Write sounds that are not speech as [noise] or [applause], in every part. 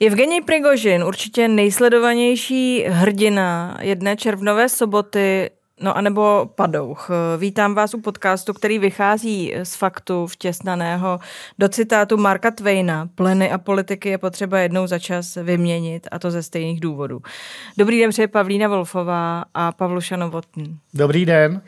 Evgenij Prigožin, určitě nejsledovanější hrdina jedné červnové soboty, no anebo Padouch. Vítám vás u podcastu, který vychází z faktu vtěsnaného do citátu Marka Twaina. Pleny a politiky je potřeba jednou za čas vyměnit a to ze stejných důvodů. Dobrý den, přeje Pavlína Wolfová a Pavluša Novotný. Dobrý den.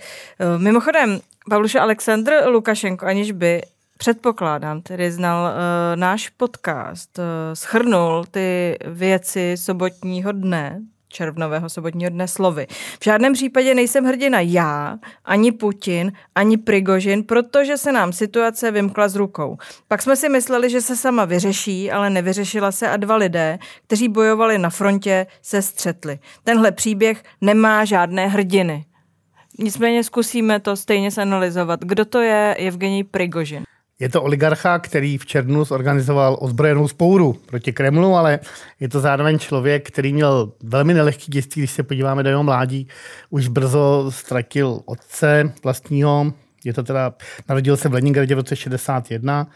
Mimochodem, Pavluša Aleksandr Lukašenko, aniž by předpokládám, tedy znal uh, náš podcast, uh, schrnul ty věci sobotního dne, červnového sobotního dne slovy. V žádném případě nejsem hrdina já, ani Putin, ani Prigožin, protože se nám situace vymkla z rukou. Pak jsme si mysleli, že se sama vyřeší, ale nevyřešila se a dva lidé, kteří bojovali na frontě, se střetli. Tenhle příběh nemá žádné hrdiny. Nicméně zkusíme to stejně zanalizovat. Kdo to je Evgenij Prigožin? Je to oligarcha, který v červnu zorganizoval ozbrojenou spouru proti Kremlu, ale je to zároveň člověk, který měl velmi nelehký dětství, když se podíváme do jeho mládí. Už brzo ztratil otce vlastního, je to teda, narodil se v Leningradě v roce 61,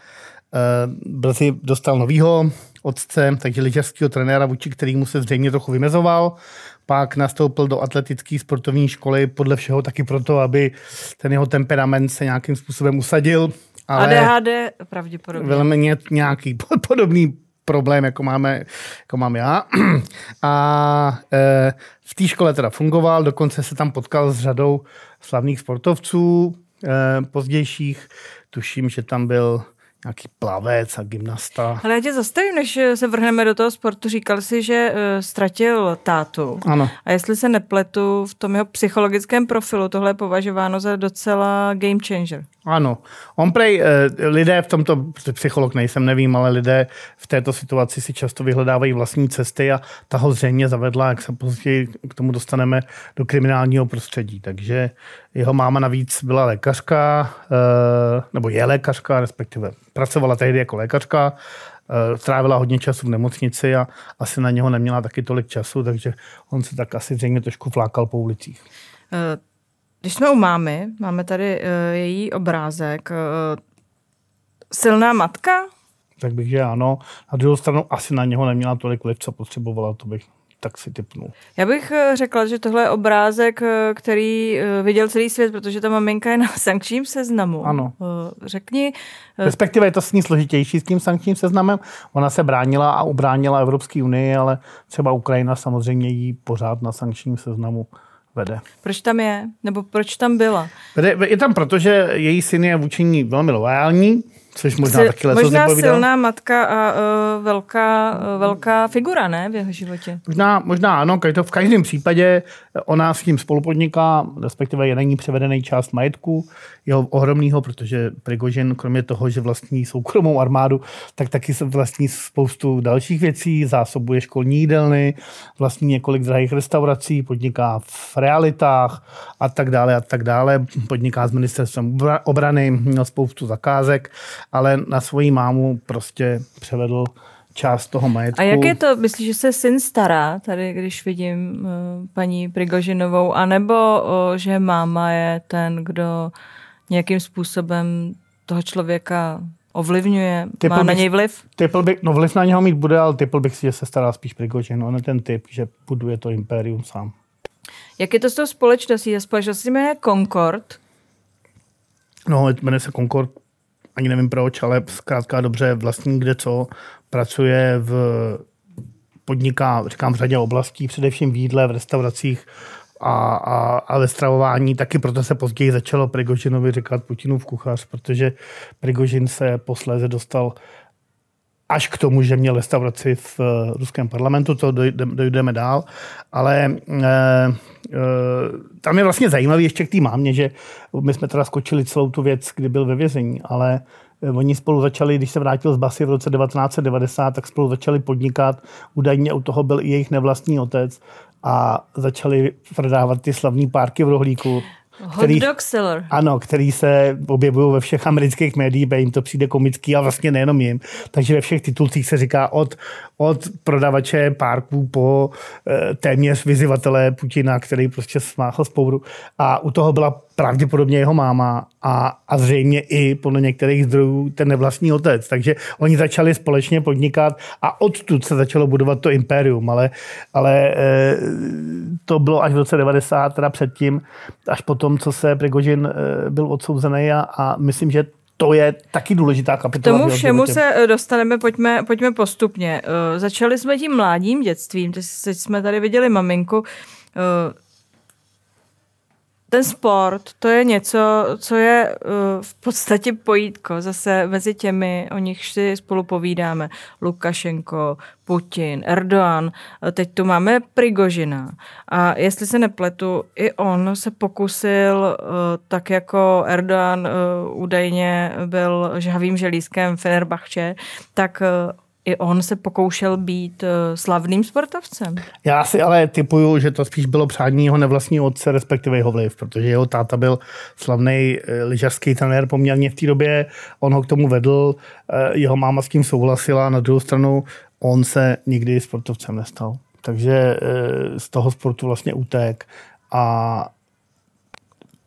eh, brzy dostal novýho otce, takže lyžařského trenéra, vůči kterýmu se zřejmě trochu vymezoval. Pak nastoupil do atletické sportovní školy, podle všeho taky proto, aby ten jeho temperament se nějakým způsobem usadil ale ADHD pravděpodobně. Velmi nějaký [laughs] podobný problém, jako máme, jako mám já. [clears throat] A e, v té škole teda fungoval, dokonce se tam potkal s řadou slavných sportovců e, pozdějších. Tuším, že tam byl nějaký plavec a gymnasta. Ale já tě zastavím, než se vrhneme do toho sportu. Říkal jsi, že uh, ztratil tátu. Ano. A jestli se nepletu, v tom jeho psychologickém profilu tohle je považováno za docela game changer. Ano. On prej, uh, lidé v tomto, psycholog nejsem, nevím, ale lidé v této situaci si často vyhledávají vlastní cesty a ta ho zřejmě zavedla, jak se později k tomu dostaneme, do kriminálního prostředí. Takže jeho máma navíc byla lékařka, uh, nebo je lékařka, respektive pracovala tehdy jako lékařka, eh, trávila hodně času v nemocnici a asi na něho neměla taky tolik času, takže on se tak asi zřejmě trošku flákal po ulicích. Eh, když jsme u mámy, máme tady eh, její obrázek. Silná matka? Tak bych, že ano. Na druhou stranu asi na něho neměla tolik vliv, co potřebovala, to bych tak si typnul. Já bych eh, řekla, že tohle je obrázek, který viděl celý svět, protože ta maminka je na [laughs] sankčním seznamu. Ano. Řekni. Respektive je to s ní složitější s tím sankčním seznamem. Ona se bránila a ubránila Evropské unii, ale třeba Ukrajina samozřejmě jí pořád na sankčním seznamu vede. Proč tam je? Nebo proč tam byla? Je tam proto, že její syn je vůči ní velmi loajální, Což možná Jsi, taky Možná silná matka a uh, velká, uh, velká figura, ne, v jeho životě? Možná, možná ano, v každém případě ona s tím spolupodniká, respektive je není převedený část majetku, jeho ohromného, protože Prigožin, kromě toho, že vlastní soukromou armádu, tak taky se vlastní spoustu dalších věcí, zásobuje školní jídelny, vlastní několik drahých restaurací, podniká v realitách a tak dále a tak dále. Podniká s ministerstvem obrany, měl spoustu zakázek ale na svoji mámu prostě převedl část toho majetku. A jak je to? Myslíš, že se syn stará, tady když vidím uh, paní Prigožinovou, anebo uh, že máma je ten, kdo nějakým způsobem toho člověka ovlivňuje, typl má na něj vliv? Typl bych, no vliv na něho mít bude, ale typl bych si, že se stará spíš Prigožin. On je ten typ, že buduje to impérium sám. Jak je to s tou společností? Ta společnost se jmenuje Concord. No, jmenuje se Concord ani nevím proč, ale zkrátka dobře vlastní kde co, pracuje v podniká, říkám, v řadě oblastí, především v jídle, v restauracích a, a, a ve stravování. Taky proto se později začalo Prigožinovi říkat Putinův kuchař, protože Prigožin se posléze dostal až k tomu, že měl restauraci v uh, ruském parlamentu, to dojdeme dál, ale uh, uh, tam je vlastně zajímavý ještě k té mámě, že my jsme teda skočili celou tu věc, kdy byl ve vězení, ale Oni spolu začali, když se vrátil z Basy v roce 1990, tak spolu začali podnikat. Údajně u toho byl i jejich nevlastní otec a začali prodávat ty slavní párky v rohlíku. Který, Hot dog seller. Ano, který se objevují ve všech amerických médiích, jim to přijde komický a vlastně nejenom jim. Takže ve všech titulcích se říká od, od prodavače párků po e, téměř vyzivatele Putina, který prostě smáhl spouru. A u toho byla pravděpodobně jeho máma a, a zřejmě i podle některých zdrojů ten nevlastní otec. Takže oni začali společně podnikat a odtud se začalo budovat to impérium, ale, ale e, to bylo až v roce 90, teda předtím, až potom, co se Prigožin e, byl odsouzený a, a myslím, že to je taky důležitá kapitola. K tomu všemu se dostaneme, pojďme, pojďme postupně. Uh, začali jsme tím mládím dětstvím, teď jsme tady viděli maminku. Uh, ten sport, to je něco, co je uh, v podstatě pojítko zase mezi těmi, o nich si spolu povídáme. Lukašenko, Putin, Erdogan, teď tu máme Prigožina. A jestli se nepletu, i on se pokusil, uh, tak jako Erdogan uh, údajně byl žhavým želízkem Fenerbahče, tak i on se pokoušel být eh, slavným sportovcem. Já si ale typuju, že to spíš bylo přání jeho nevlastního otce, respektive jeho vliv, protože jeho táta byl slavný eh, lyžařský trenér poměrně v té době, on ho k tomu vedl, eh, jeho máma s tím souhlasila, na druhou stranu on se nikdy sportovcem nestal. Takže z toho sportu vlastně utek a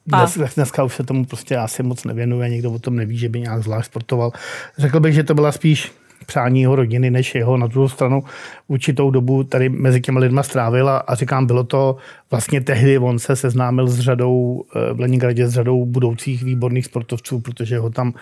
dnes, dneska už se tomu prostě asi moc nevěnuje, někdo o tom neví, že by nějak zvlášť sportoval. Řekl bych, že to byla spíš přání jeho rodiny, než jeho. Na druhou stranu určitou dobu tady mezi těmi lidma strávil a, a říkám, bylo to vlastně tehdy, on se seznámil s řadou eh, v Leningradě s řadou budoucích výborných sportovců, protože ho tam,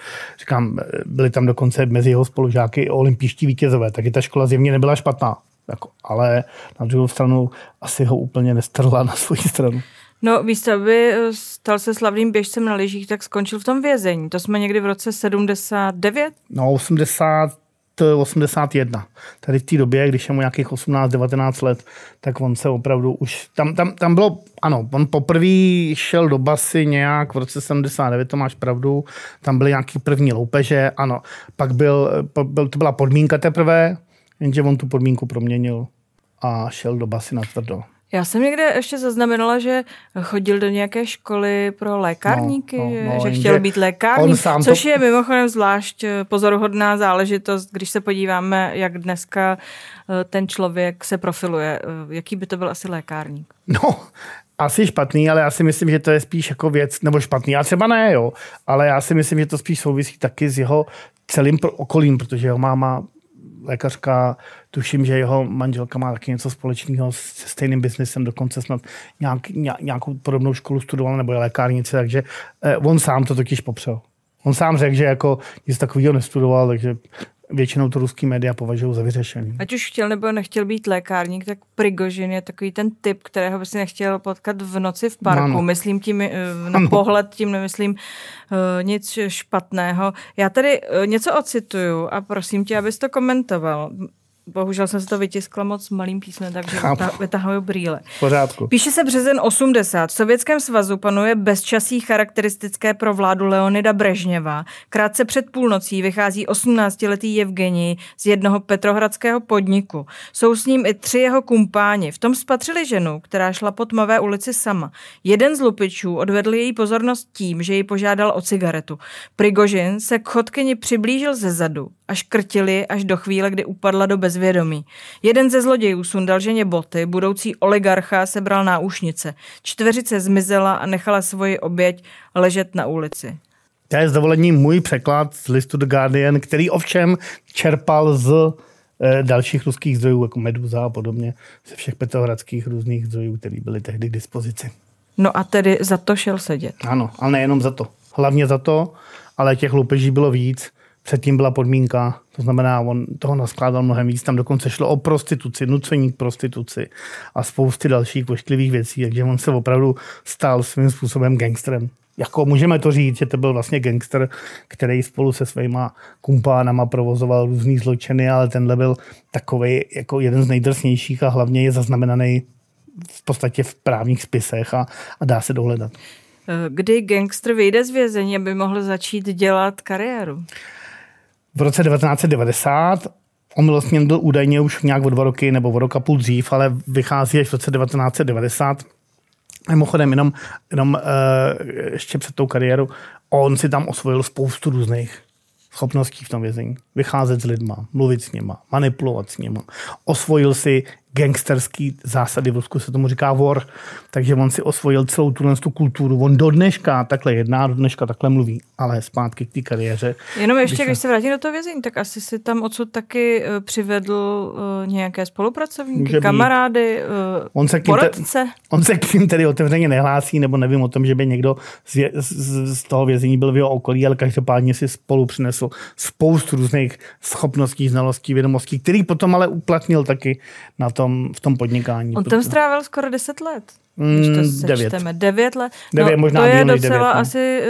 říkám, byli tam dokonce mezi jeho spolužáky olympijští vítězové, taky ta škola zjevně nebyla špatná. Jako, ale na druhou stranu asi ho úplně nestrhla na svoji stranu. No, víš aby stal se slavným běžcem na lyžích, tak skončil v tom vězení. To jsme někdy v roce 79? No, 80, 81. Tady v té době, když je mu nějakých 18-19 let, tak on se opravdu už... Tam, tam, tam bylo, ano, on poprvé šel do basy nějak v roce 79, to máš pravdu, tam byly nějaký první loupeže, ano. Pak byl, byl to byla podmínka teprve, jenže on tu podmínku proměnil a šel do basy na tvrdo. Já jsem někde ještě zaznamenala, že chodil do nějaké školy pro lékárníky, no, no, no, že chtěl být lékárník, což to... je mimochodem zvlášť eh, pozoruhodná záležitost, když se podíváme, jak dneska eh, ten člověk se profiluje. Eh, jaký by to byl asi lékárník? No, asi špatný, ale já si myslím, že to je spíš jako věc, nebo špatný, já třeba ne, jo, ale já si myslím, že to spíš souvisí taky s jeho celým okolím, protože jeho máma lékařka, tuším, že jeho manželka má taky něco společného se stejným biznesem, dokonce snad nějak, nějakou podobnou školu studoval nebo je lékárnice, takže eh, on sám to totiž popřel. On sám řekl, že jako nic takového nestudoval, takže většinou to ruský média považují za vyřešený. Ať už chtěl nebo nechtěl být lékárník, tak Prigožin je takový ten typ, kterého by si nechtěl potkat v noci v parku. No, no. Myslím tím eh, na ano. pohled, tím nemyslím uh, nic špatného. Já tady uh, něco ocituju a prosím tě, abys to komentoval. Bohužel jsem se to vytiskla moc malým písmem, takže vytahuju brýle. Pořádku. Píše se březen 80. V Sovětském svazu panuje bezčasí charakteristické pro vládu Leonida Brežněva. Krátce před půlnocí vychází 18-letý Evgenij z jednoho petrohradského podniku. Jsou s ním i tři jeho kumpáni. V tom spatřili ženu, která šla po tmavé ulici sama. Jeden z lupičů odvedl její pozornost tím, že ji požádal o cigaretu. Prigožin se k chodkyni přiblížil ze zadu a škrtili až do chvíle, kdy upadla do bezvědomí. Jeden ze zlodějů sundal ženě boty, budoucí oligarcha sebral náušnice. Čtveřice zmizela a nechala svoji oběť ležet na ulici. To je s dovolením můj překlad z listu The Guardian, který ovšem čerpal z e, dalších ruských zdrojů, jako Meduza a podobně, ze všech petrohradských různých zdrojů, které byly tehdy k dispozici. No a tedy za to šel sedět. Ano, ale nejenom za to. Hlavně za to, ale těch loupeží bylo víc Předtím byla podmínka, to znamená, on toho naskládal mnohem víc, tam dokonce šlo o prostituci, nucení k prostituci a spousty dalších pošklivých věcí, takže on se opravdu stal svým způsobem gangsterem. Jako můžeme to říct, že to byl vlastně gangster, který spolu se svýma kumpánama provozoval různý zločiny, ale tenhle byl takový jako jeden z nejdrsnějších a hlavně je zaznamenaný v podstatě v právních spisech a, a dá se dohledat. Kdy gangster vyjde z vězení, aby mohl začít dělat kariéru? V roce 1990 omilostněn byl údajně už nějak o dva roky nebo o roka půl dřív, ale vychází až v roce 1990. Mimochodem, jenom, jenom uh, ještě před tou kariérou, on si tam osvojil spoustu různých schopností v tom vězení. Vycházet s lidma, mluvit s nima, manipulovat s nima. Osvojil si gangsterský zásady, v Rusku se tomu říká war, takže on si osvojil celou tuhle tu kulturu. On do dneška takhle jedná, do dneška takhle mluví, ale zpátky k té kariéře. Jenom ještě, když, když se vrátím do toho vězení, tak asi si tam odsud taky uh, přivedl uh, nějaké spolupracovníky, kamarády, uh, on se poradce. Te, on se k tím tedy otevřeně nehlásí, nebo nevím o tom, že by někdo z, z, z toho vězení byl v jeho okolí, ale každopádně si spolu přinesl spoustu různých schopností, znalostí, vědomostí, který potom ale uplatnil taky na tom, v tom podnikání. On tam strávil skoro 10 let. Když to mm, devět. devět let. Devět, no, možná to je docela devět, no. asi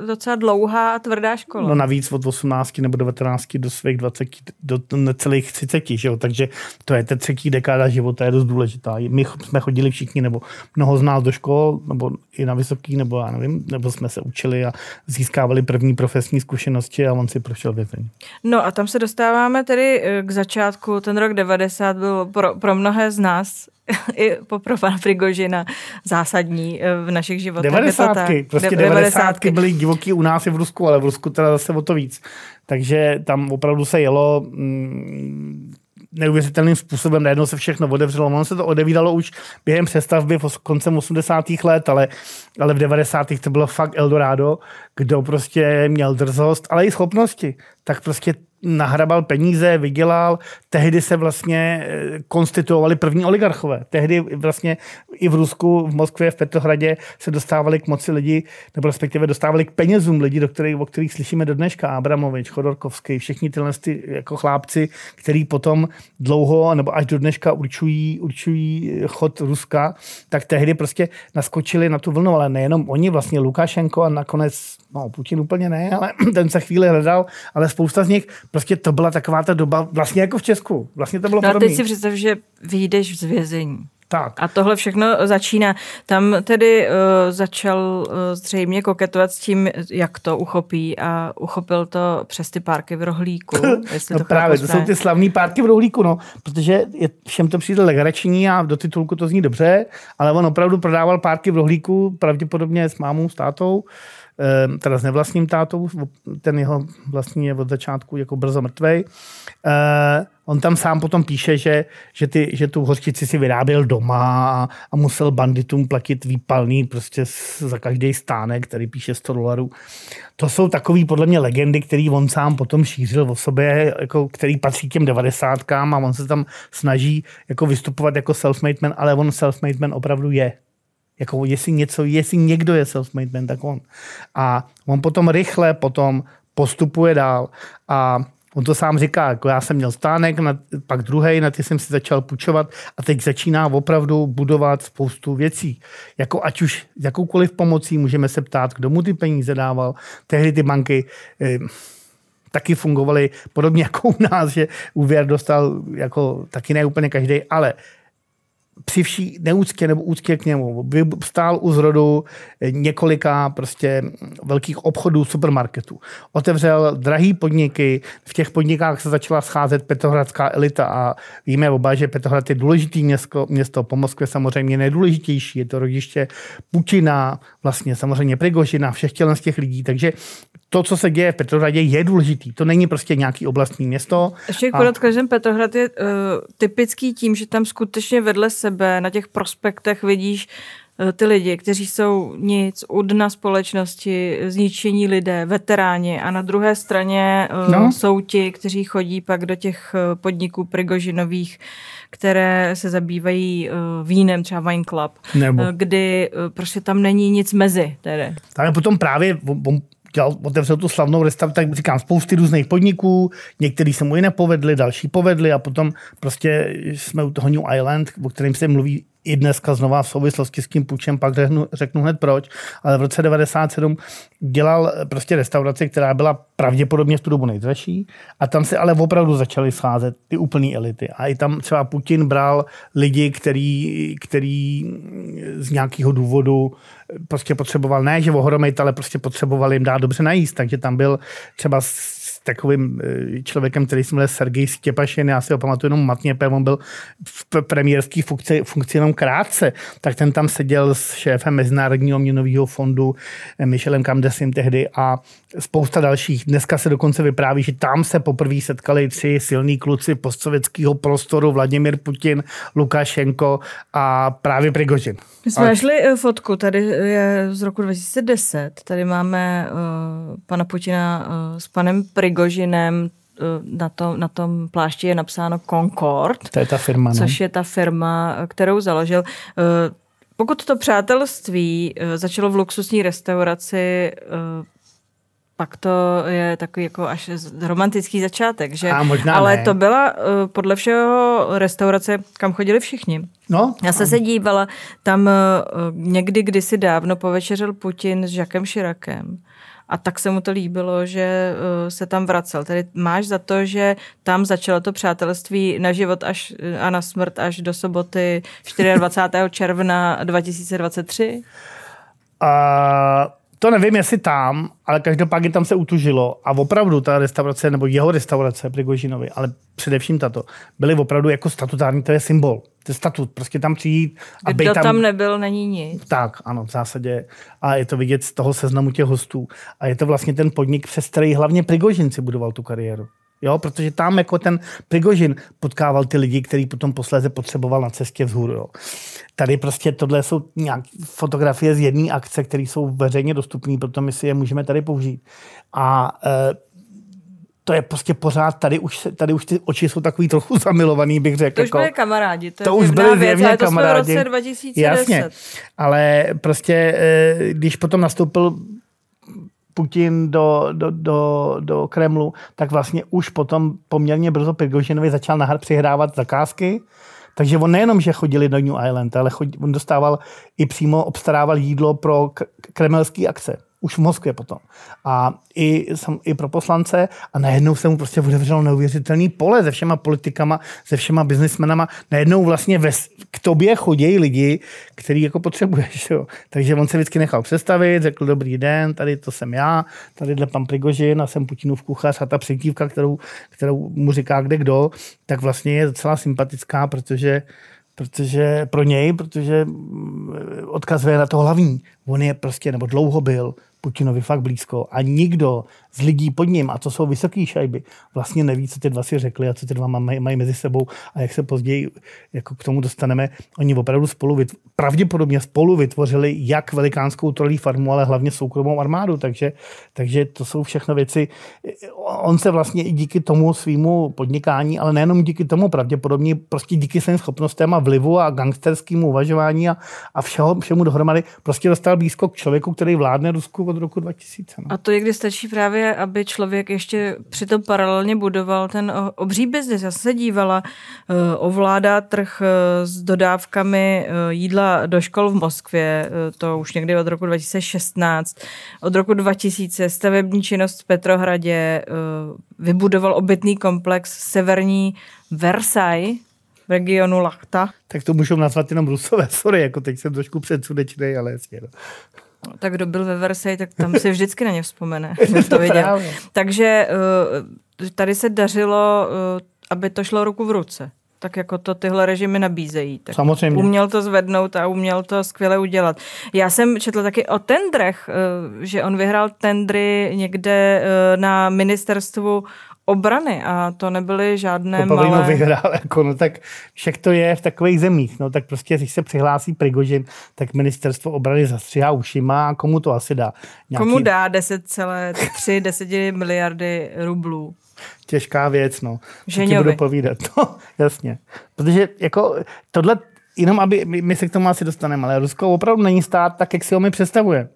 uh, docela dlouhá a tvrdá škola. No navíc od 18 nebo 19 do svých 20, do necelých 30, že jo? takže to je ta třetí dekáda života, je dost důležitá. My jsme chodili všichni, nebo mnoho z nás do škol, nebo i na vysoký, nebo já nevím, nebo jsme se učili a získávali první profesní zkušenosti a on si prošel vězení. No a tam se dostáváme tedy eh, k začátku. Ten rok 90 byl pro, pro mnohé z nás [laughs] i pro pana Prigožina zásadní eh, v našich životech. 90. Prostě 90. byly divoký u nás i v Rusku, ale v Rusku teda zase o to víc. Takže tam opravdu se jelo mm, neuvěřitelným způsobem, najednou se všechno otevřelo. Ono se to odevídalo už během přestavby v koncem 80. let, ale, ale v 90. to bylo fakt Eldorado, kdo prostě měl drzost, ale i schopnosti. Tak prostě nahrabal peníze, vydělal. Tehdy se vlastně eh, konstituovali první oligarchové. Tehdy vlastně i v Rusku, v Moskvě, v Petrohradě se dostávali k moci lidi, nebo respektive dostávali k penězům lidi, do kterých, o kterých slyšíme do dneška. Abramovič, Chodorkovský, všichni tyhle ty jako chlápci, který potom dlouho nebo až do dneška určují, určují chod Ruska, tak tehdy prostě naskočili na tu vlnu, ale nejenom oni, vlastně Lukašenko a nakonec, no Putin úplně ne, ale [clears throat] ten se chvíli hledal, ale spousta z nich prostě to byla taková ta doba, vlastně jako v Česku. Vlastně to bylo no a teď si představ, že vyjdeš z vězení. Tak. A tohle všechno začíná. Tam tedy uh, začal uh, zřejmě koketovat s tím, jak to uchopí a uchopil to přes ty párky v rohlíku. [laughs] Jestli no to právě, to jsou ty slavné párky v rohlíku, no, protože je, všem to přijde legrační a do titulku to zní dobře, ale on opravdu prodával párky v rohlíku, pravděpodobně s mámou, s tátou. Ehm, teda s nevlastním tátou, ten jeho vlastní je od začátku jako brzo mrtvej. Ehm, on tam sám potom píše, že, že, ty, že tu hořčici si vyráběl doma a, a musel banditům platit výpalný prostě za každý stánek, který píše 100 dolarů. To jsou takový podle mě legendy, který on sám potom šířil o sobě, jako, který patří těm devadesátkám a on se tam snaží jako vystupovat jako self-made man, ale on self-made man opravdu je. Jako jestli něco, jestli někdo je self-made man, tak on. A on potom rychle potom postupuje dál a On to sám říká, jako já jsem měl stánek, na, pak druhý, na ty jsem si začal půjčovat a teď začíná opravdu budovat spoustu věcí. Jako ať už jakoukoliv pomocí můžeme se ptát, kdo mu ty peníze dával. Tehdy ty banky eh, taky fungovaly podobně jako u nás, že úvěr dostal jako taky ne úplně každý, ale při vší neúctě nebo úctě k němu stál u zrodu několika prostě velkých obchodů, supermarketů. Otevřel drahý podniky, v těch podnikách se začala scházet petrohradská elita a víme oba, že Petrohrad je důležitý město, město po Moskvě samozřejmě nejdůležitější, je to rodiště Putina, vlastně samozřejmě Prigožina, všech z těch lidí, takže to, co se děje v Petrohradě, je důležitý. To není prostě nějaký oblastní město. Ještě a... podotkl, že Petrohrad je uh, typický tím, že tam skutečně vedle sebe na těch prospektech vidíš uh, ty lidi, kteří jsou nic, udna společnosti, zničení lidé, veteráni a na druhé straně uh, no. jsou ti, kteří chodí pak do těch podniků Prigožinových, které se zabývají vínem, třeba Wine Club, Nebo. Kdy prostě tam není nic mezi. Tedy. Tam je potom právě, dělal, otevřel tu slavnou restauraci, tak říkám, spousty různých podniků, některý se mu i nepovedli, další povedli a potom prostě jsme u toho New Island, o kterém se mluví i dneska znova v souvislosti s tím půjčem, pak řeknu, řeknu hned proč, ale v roce 97 dělal prostě restauraci, která byla pravděpodobně v tu dobu nejdražší a tam se ale opravdu začaly scházet ty úplné elity. A i tam třeba Putin bral lidi, který, který z nějakého důvodu prostě potřeboval, ne že ohromit, ale prostě potřeboval jim dát dobře najíst, takže tam byl třeba takovým eh, člověkem, který se jmenuje Sergej Stěpašin, já si ho pamatuju jenom matně, on byl v premiérské funkci, funkci jenom krátce, tak ten tam seděl s šéfem Mezinárodního měnového fondu eh, Michelem Kamdesim tehdy a spousta dalších. Dneska se dokonce vypráví, že tam se poprvé setkali tři silní kluci postsovětského prostoru, Vladimir Putin, Lukašenko a právě Prigožin. My jsme našli eh, fotku, tady je z roku 2010, tady máme uh, pana Putina uh, s panem Prigožinem, na, to, na tom plášti je napsáno Concord. To je ta firma, ne? Což je ta firma, kterou založil. Pokud to přátelství začalo v luxusní restauraci pak to je takový jako až romantický začátek, že? A možná Ale ne. to byla uh, podle všeho restaurace, kam chodili všichni. No, Já se se dívala, tam uh, někdy kdysi dávno povečeřil Putin s Žakem Širakem. A tak se mu to líbilo, že uh, se tam vracel. Tedy máš za to, že tam začalo to přátelství na život až, a na smrt až do soboty [laughs] 24. června 2023? Uh, to nevím, jestli tam, ale každopádně tam se utužilo a opravdu ta restaurace, nebo jeho restaurace Prigožinovi, ale především tato, byly opravdu jako statutární, to je symbol. To je statut, prostě tam přijít. A Kdo tam, tam nebyl, není nic. Tak, ano, v zásadě. A je to vidět z toho seznamu těch hostů. A je to vlastně ten podnik, přes který hlavně Prigožin si budoval tu kariéru. Jo, protože tam jako ten Prigožin potkával ty lidi, který potom posléze potřeboval na cestě vzhůru. Jo. Tady prostě tohle jsou nějaké fotografie z jedné akce, které jsou veřejně dostupné, proto my si je můžeme tady použít. A e, to je prostě pořád, tady už, tady už ty oči jsou takový trochu [laughs] zamilovaný, bych řekl. To už jako, byli kamarádi, to, to už byli věc, ale to kamarádi. jsme v roce 2010. Jasně, ale prostě, e, když potom nastoupil Putin do, do, do, do Kremlu, tak vlastně už potom poměrně brzo Prigožinovi začal nahrat přihrávat zakázky, takže on nejenom, že chodili do New Island, ale chod, on dostával i přímo obstarával jídlo pro kremelské akce už v Moskvě potom. A i, i pro poslance a najednou se mu prostě otevřelo neuvěřitelný pole se všema politikama, se všema biznismenama. Najednou vlastně ve, k tobě chodí lidi, který jako potřebuješ. Jo. Takže on se vždycky nechal představit, řekl dobrý den, tady to jsem já, tadyhle pan Prigožin a jsem Putinův kuchař a ta překývka, kterou, kterou mu říká kde kdo, tak vlastně je docela sympatická, protože protože pro něj, protože mm, odkazuje na to hlavní. On je prostě, nebo dlouho byl Putinovi fakt blízko a nikdo z lidí pod ním, a to jsou vysoké šajby, vlastně neví, co ty dva si řekli a co ty dva mají, mají mezi sebou a jak se později jako k tomu dostaneme. Oni opravdu spolu, vytv- pravděpodobně spolu vytvořili jak velikánskou trolí farmu, ale hlavně soukromou armádu, takže, takže to jsou všechno věci. On se vlastně i díky tomu svýmu podnikání, ale nejenom díky tomu, pravděpodobně prostě díky svým schopnostem a vlivu a gangsterskému uvažování a, a všeho, všemu dohromady prostě dostal blízko k člověku, který vládne Rusku od roku 2000. No. A to je, kdy stačí právě, aby člověk ještě přitom paralelně budoval ten obří biznis. Já se dívala, eh, ovládá trh eh, s dodávkami eh, jídla do škol v Moskvě, to už někdy od roku 2016. Od roku 2000 stavební činnost v Petrohradě, vybudoval obytný komplex Severní Versailles, v regionu Lachta. Tak to můžou nazvat jenom Rusové, [laughs] sorry, jako teď jsem trošku předsudečný, ale jasně. No. Tak kdo byl ve Versailles, tak tam si vždycky na ně vzpomene. [laughs] to viděl. Takže uh, tady se dařilo, uh, aby to šlo ruku v ruce. Tak jako to tyhle režimy nabízejí. Tak Samozřejmě. Uměl to zvednout a uměl to skvěle udělat. Já jsem četla taky o tendrech, uh, že on vyhrál tendry někde na ministerstvu obrany a to nebyly žádné to malé... vyhrál, [laughs] jako, no tak však to je v takových zemích, no tak prostě, když se přihlásí Prigožin, tak ministerstvo obrany zastřihá ušima a komu to asi dá? Nějaký... Komu dá 10,3 10 miliardy rublů? Těžká věc, no. Ženiovi. budu povídat, [laughs] no, jasně. Protože jako tohle, jenom aby, my, my se k tomu asi dostaneme, ale Rusko opravdu není stát tak, jak si ho mi představuje.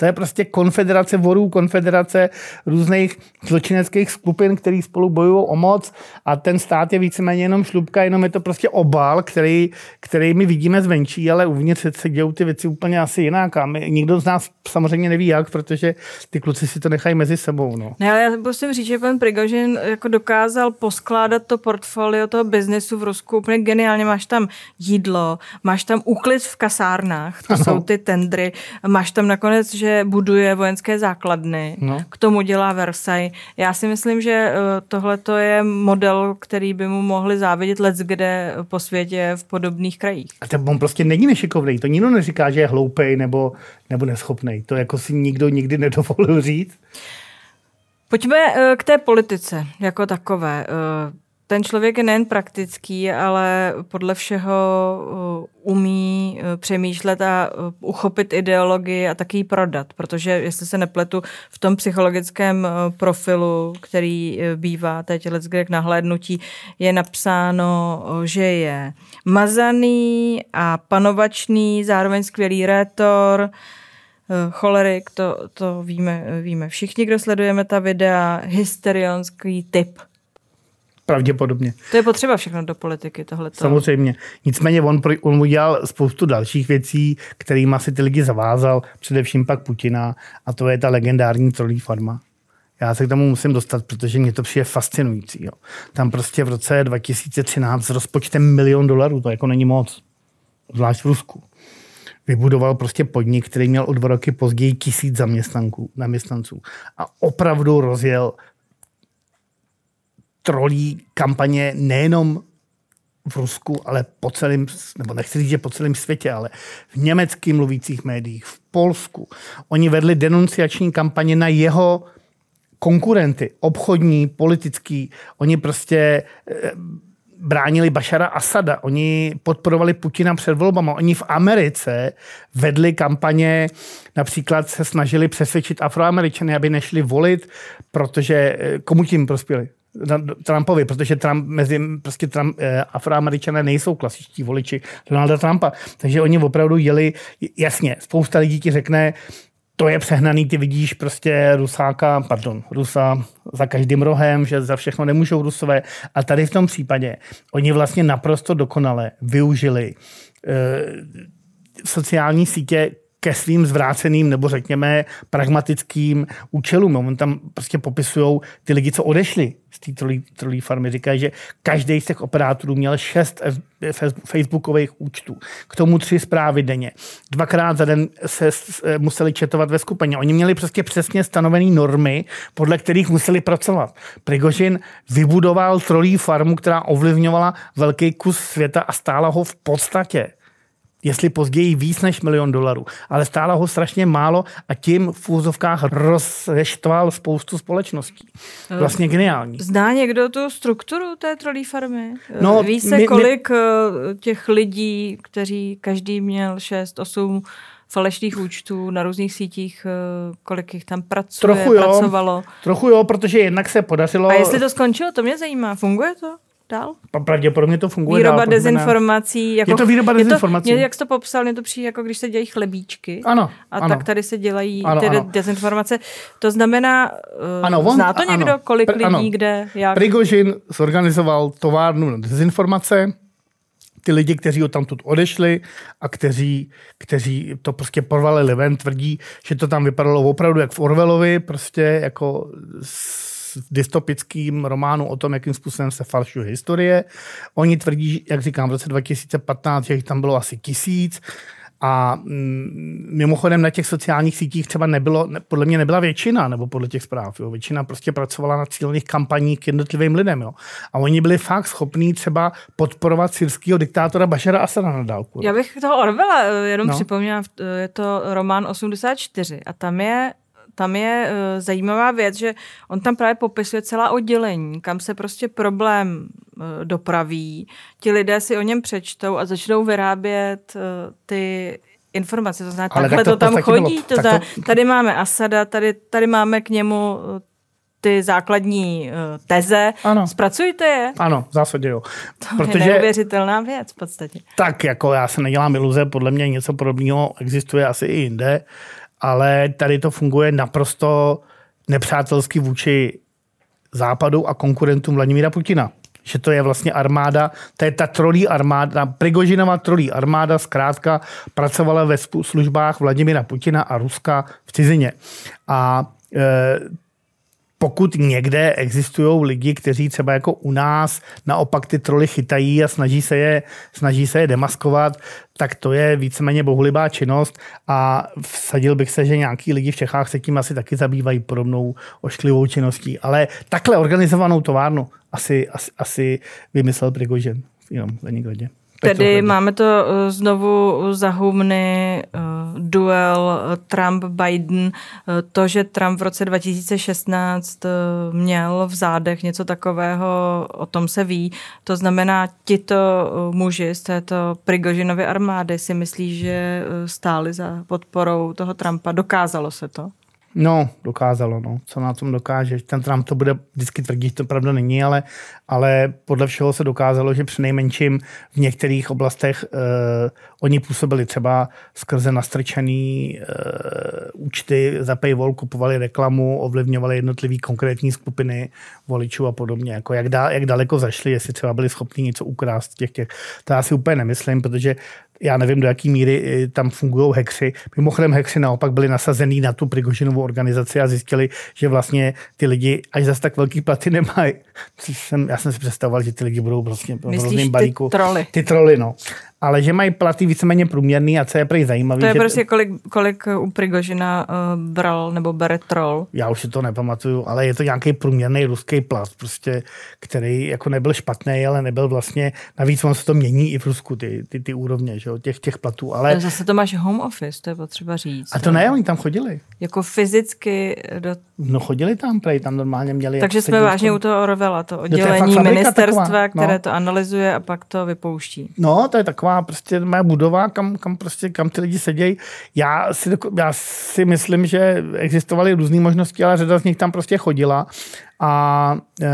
To je prostě konfederace vorů, konfederace různých zločineckých skupin, který spolu bojují o moc a ten stát je víceméně jenom šlubka, jenom je to prostě obal, který, který my vidíme zvenčí, ale uvnitř se dějou ty věci úplně asi jinak a my, nikdo z nás samozřejmě neví jak, protože ty kluci si to nechají mezi sebou. No. Ne, ale já musím říct, že pan Prigožin jako dokázal poskládat to portfolio toho biznesu v Rusku úplně geniálně. Máš tam jídlo, máš tam úklid v kasárnách, to ano. jsou ty tendry, máš tam nakonec, že že buduje vojenské základny, no. k tomu dělá Versailles. Já si myslím, že eh, tohle je model, který by mu mohli závidět let kde po světě v podobných krajích. A to on prostě není nešikovný. To nikdo neříká, že je hloupej nebo, nebo neschopný. To jako si nikdo nikdy nedovolil říct. Pojďme eh, k té politice jako takové. Ten člověk je nejen praktický, ale podle všeho uh, umí uh, přemýšlet a uh, uchopit ideologii a taky ji prodat, protože jestli se nepletu v tom psychologickém profilu, který bývá teď kde k nahlédnutí, je napsáno, že je mazaný a panovačný, zároveň skvělý rétor, cholerik, to, to víme, víme všichni, kdo sledujeme ta videa, hysterionský typ. Pravděpodobně. To je potřeba všechno do politiky, tohle. Samozřejmě. Nicméně on, on udělal spoustu dalších věcí, kterými si ty lidi zavázal, především pak Putina, a to je ta legendární trolí farma. Já se k tomu musím dostat, protože mě to přijde fascinující. Jo. Tam prostě v roce 2013 s rozpočtem milion dolarů, to jako není moc, zvlášť v Rusku, vybudoval prostě podnik, který měl o dva roky později tisíc zaměstnanců a opravdu rozjel trolí kampaně nejenom v Rusku, ale po celém, nebo nechci říct, že po celém světě, ale v německých mluvících médiích, v Polsku. Oni vedli denunciační kampaně na jeho konkurenty, obchodní, politický. Oni prostě eh, bránili Bašara Asada, oni podporovali Putina před volbama. Oni v Americe vedli kampaně, například se snažili přesvědčit Afroameričany, aby nešli volit, protože eh, komu tím prospěli? Trumpovi, protože Trump, mezi prostě Trump, eh, afroameričané nejsou klasičtí voliči Donalda Trumpa. Takže oni opravdu jeli, jasně, spousta lidí ti řekne, to je přehnaný, ty vidíš prostě Rusáka, pardon, Rusa za každým rohem, že za všechno nemůžou Rusové. A tady v tom případě oni vlastně naprosto dokonale využili eh, sociální sítě ke svým zvráceným nebo řekněme pragmatickým účelům. On tam prostě popisují ty lidi, co odešli z té trolí, trolí farmy. Říkají, že každý z těch operátorů měl šest facebookových účtů. K tomu tři zprávy denně. Dvakrát za den se museli četovat ve skupině. Oni měli prostě přesně stanovené normy, podle kterých museli pracovat. Prigožin vybudoval trolí farmu, která ovlivňovala velký kus světa a stála ho v podstatě jestli později víc než milion dolarů, ale stálo ho strašně málo a tím v úzovkách rozeštval spoustu společností. Vlastně geniální. Zná někdo tu strukturu té trolí farmy? No, Ví se, my, kolik my... Eh, těch lidí, kteří každý měl 6, 8 falešných účtů na různých sítích, eh, kolik jich tam pracuje, trochu jo, pracovalo. Trochu jo, protože jednak se podařilo... A jestli to skončilo, to mě zajímá. Funguje to? Dál? Pravděpodobně to funguje Výroba dál, dezinformací. Jako, je to výroba dezinformací. Je to, jak jsi to popsal, mě to přijde, jako když se dělají chlebíčky. Ano. A ano. tak tady se dělají ano, ty ano. dezinformace. To znamená, uh, ano, on, zná to někdo, ano, kolik lidí, ano. kde, jak? Prigožin zorganizoval továrnu na dezinformace, ty lidi, kteří od tamtud odešli a kteří, kteří to prostě porvali ven, tvrdí, že to tam vypadalo opravdu jak v Orvelovi, prostě jako dystopickým románu o tom, jakým způsobem se falšuje historie. Oni tvrdí, jak říkám, v roce 2015, že jich tam bylo asi tisíc. A mm, mimochodem na těch sociálních sítích třeba nebylo, ne, podle mě nebyla většina, nebo podle těch zpráv. Jo. Většina prostě pracovala na cílených kampaních k jednotlivým lidem. Jo. A oni byli fakt schopní třeba podporovat syrského diktátora Bašara Asada na dálku. Já bych toho Orvela eh, jenom no. připomněla, je to román 84 a tam je tam je uh, zajímavá věc, že on tam právě popisuje celá oddělení, kam se prostě problém uh, dopraví. Ti lidé si o něm přečtou a začnou vyrábět uh, ty informace. To znamená, takhle to, to tam chodí. Bylo, to zna, to... Tady máme Asada, tady, tady máme k němu ty základní uh, teze. Ano. Zpracujte je. Ano, v zásadě jo. To Protože, je neuvěřitelná věc v podstatě. Tak, jako já se nedělám iluze, podle mě něco podobného existuje asi i jinde ale tady to funguje naprosto nepřátelsky vůči západu a konkurentům Vladimíra Putina. Že to je vlastně armáda, to je ta trolí armáda, Prigožinova trolí armáda zkrátka pracovala ve službách Vladimíra Putina a Ruska v cizině. A e, pokud někde existují lidi, kteří třeba jako u nás naopak ty troly chytají a snaží se je, snaží se je demaskovat, tak to je víceméně bohulibá činnost a vsadil bych se, že nějaký lidi v Čechách se tím asi taky zabývají podobnou ošklivou činností. Ale takhle organizovanou továrnu asi, asi, asi vymyslel Prigožen jenom v. Tedy máme to eh, znovu za humny, eh, duel eh, Trump-Biden, to, že Trump v roce 2016 měl v zádech něco takového, o tom se ví. To znamená, tito muži z této Prigožinovy armády si myslí, že stáli za podporou toho Trumpa. Dokázalo se to? No, dokázalo, no. Co na tom dokáže? Ten Trump to bude vždycky tvrdit, to pravda není, ale, ale podle všeho se dokázalo, že při nejmenším v některých oblastech uh, oni působili třeba skrze nastrčený uh, účty za paywall, kupovali reklamu, ovlivňovali jednotlivý konkrétní skupiny voličů a podobně. Jako jak, dá, jak daleko zašli, jestli třeba byli schopni něco ukrást těch, těch. To já si úplně nemyslím, protože já nevím, do jaké míry eh, tam fungují hekři. Mimochodem hekři naopak byli nasazený na tu Prigožinovou organizaci a zjistili, že vlastně ty lidi až zase tak velký platy nemají. Jsem, já jsem si představoval, že ty lidi budou vlastně v různým balíku. Ty troly. Ty troly, no ale že mají platy víceméně průměrný a co je prý zajímavé. To je že... prostě kolik, kolik u Prigožina uh, bral nebo bere troll. Já už si to nepamatuju, ale je to nějaký průměrný ruský plat, prostě, který jako nebyl špatný, ale nebyl vlastně, navíc on se to mění i v Rusku, ty, ty, ty úrovně, že, těch, těch platů. Ale... ale zase to máš home office, to je potřeba říct. A to ne, oni tam chodili. Jako fyzicky do... No chodili tam, prej, tam normálně měli. Takže jsme vážně u toho Orvela, to oddělení to ministerstva, taková, no. které to analyzuje a pak to vypouští. No, to je taková taková prostě moje budova, kam, kam, prostě, kam ty lidi sedějí. Já si, já si myslím, že existovaly různé možnosti, ale řada z nich tam prostě chodila a e,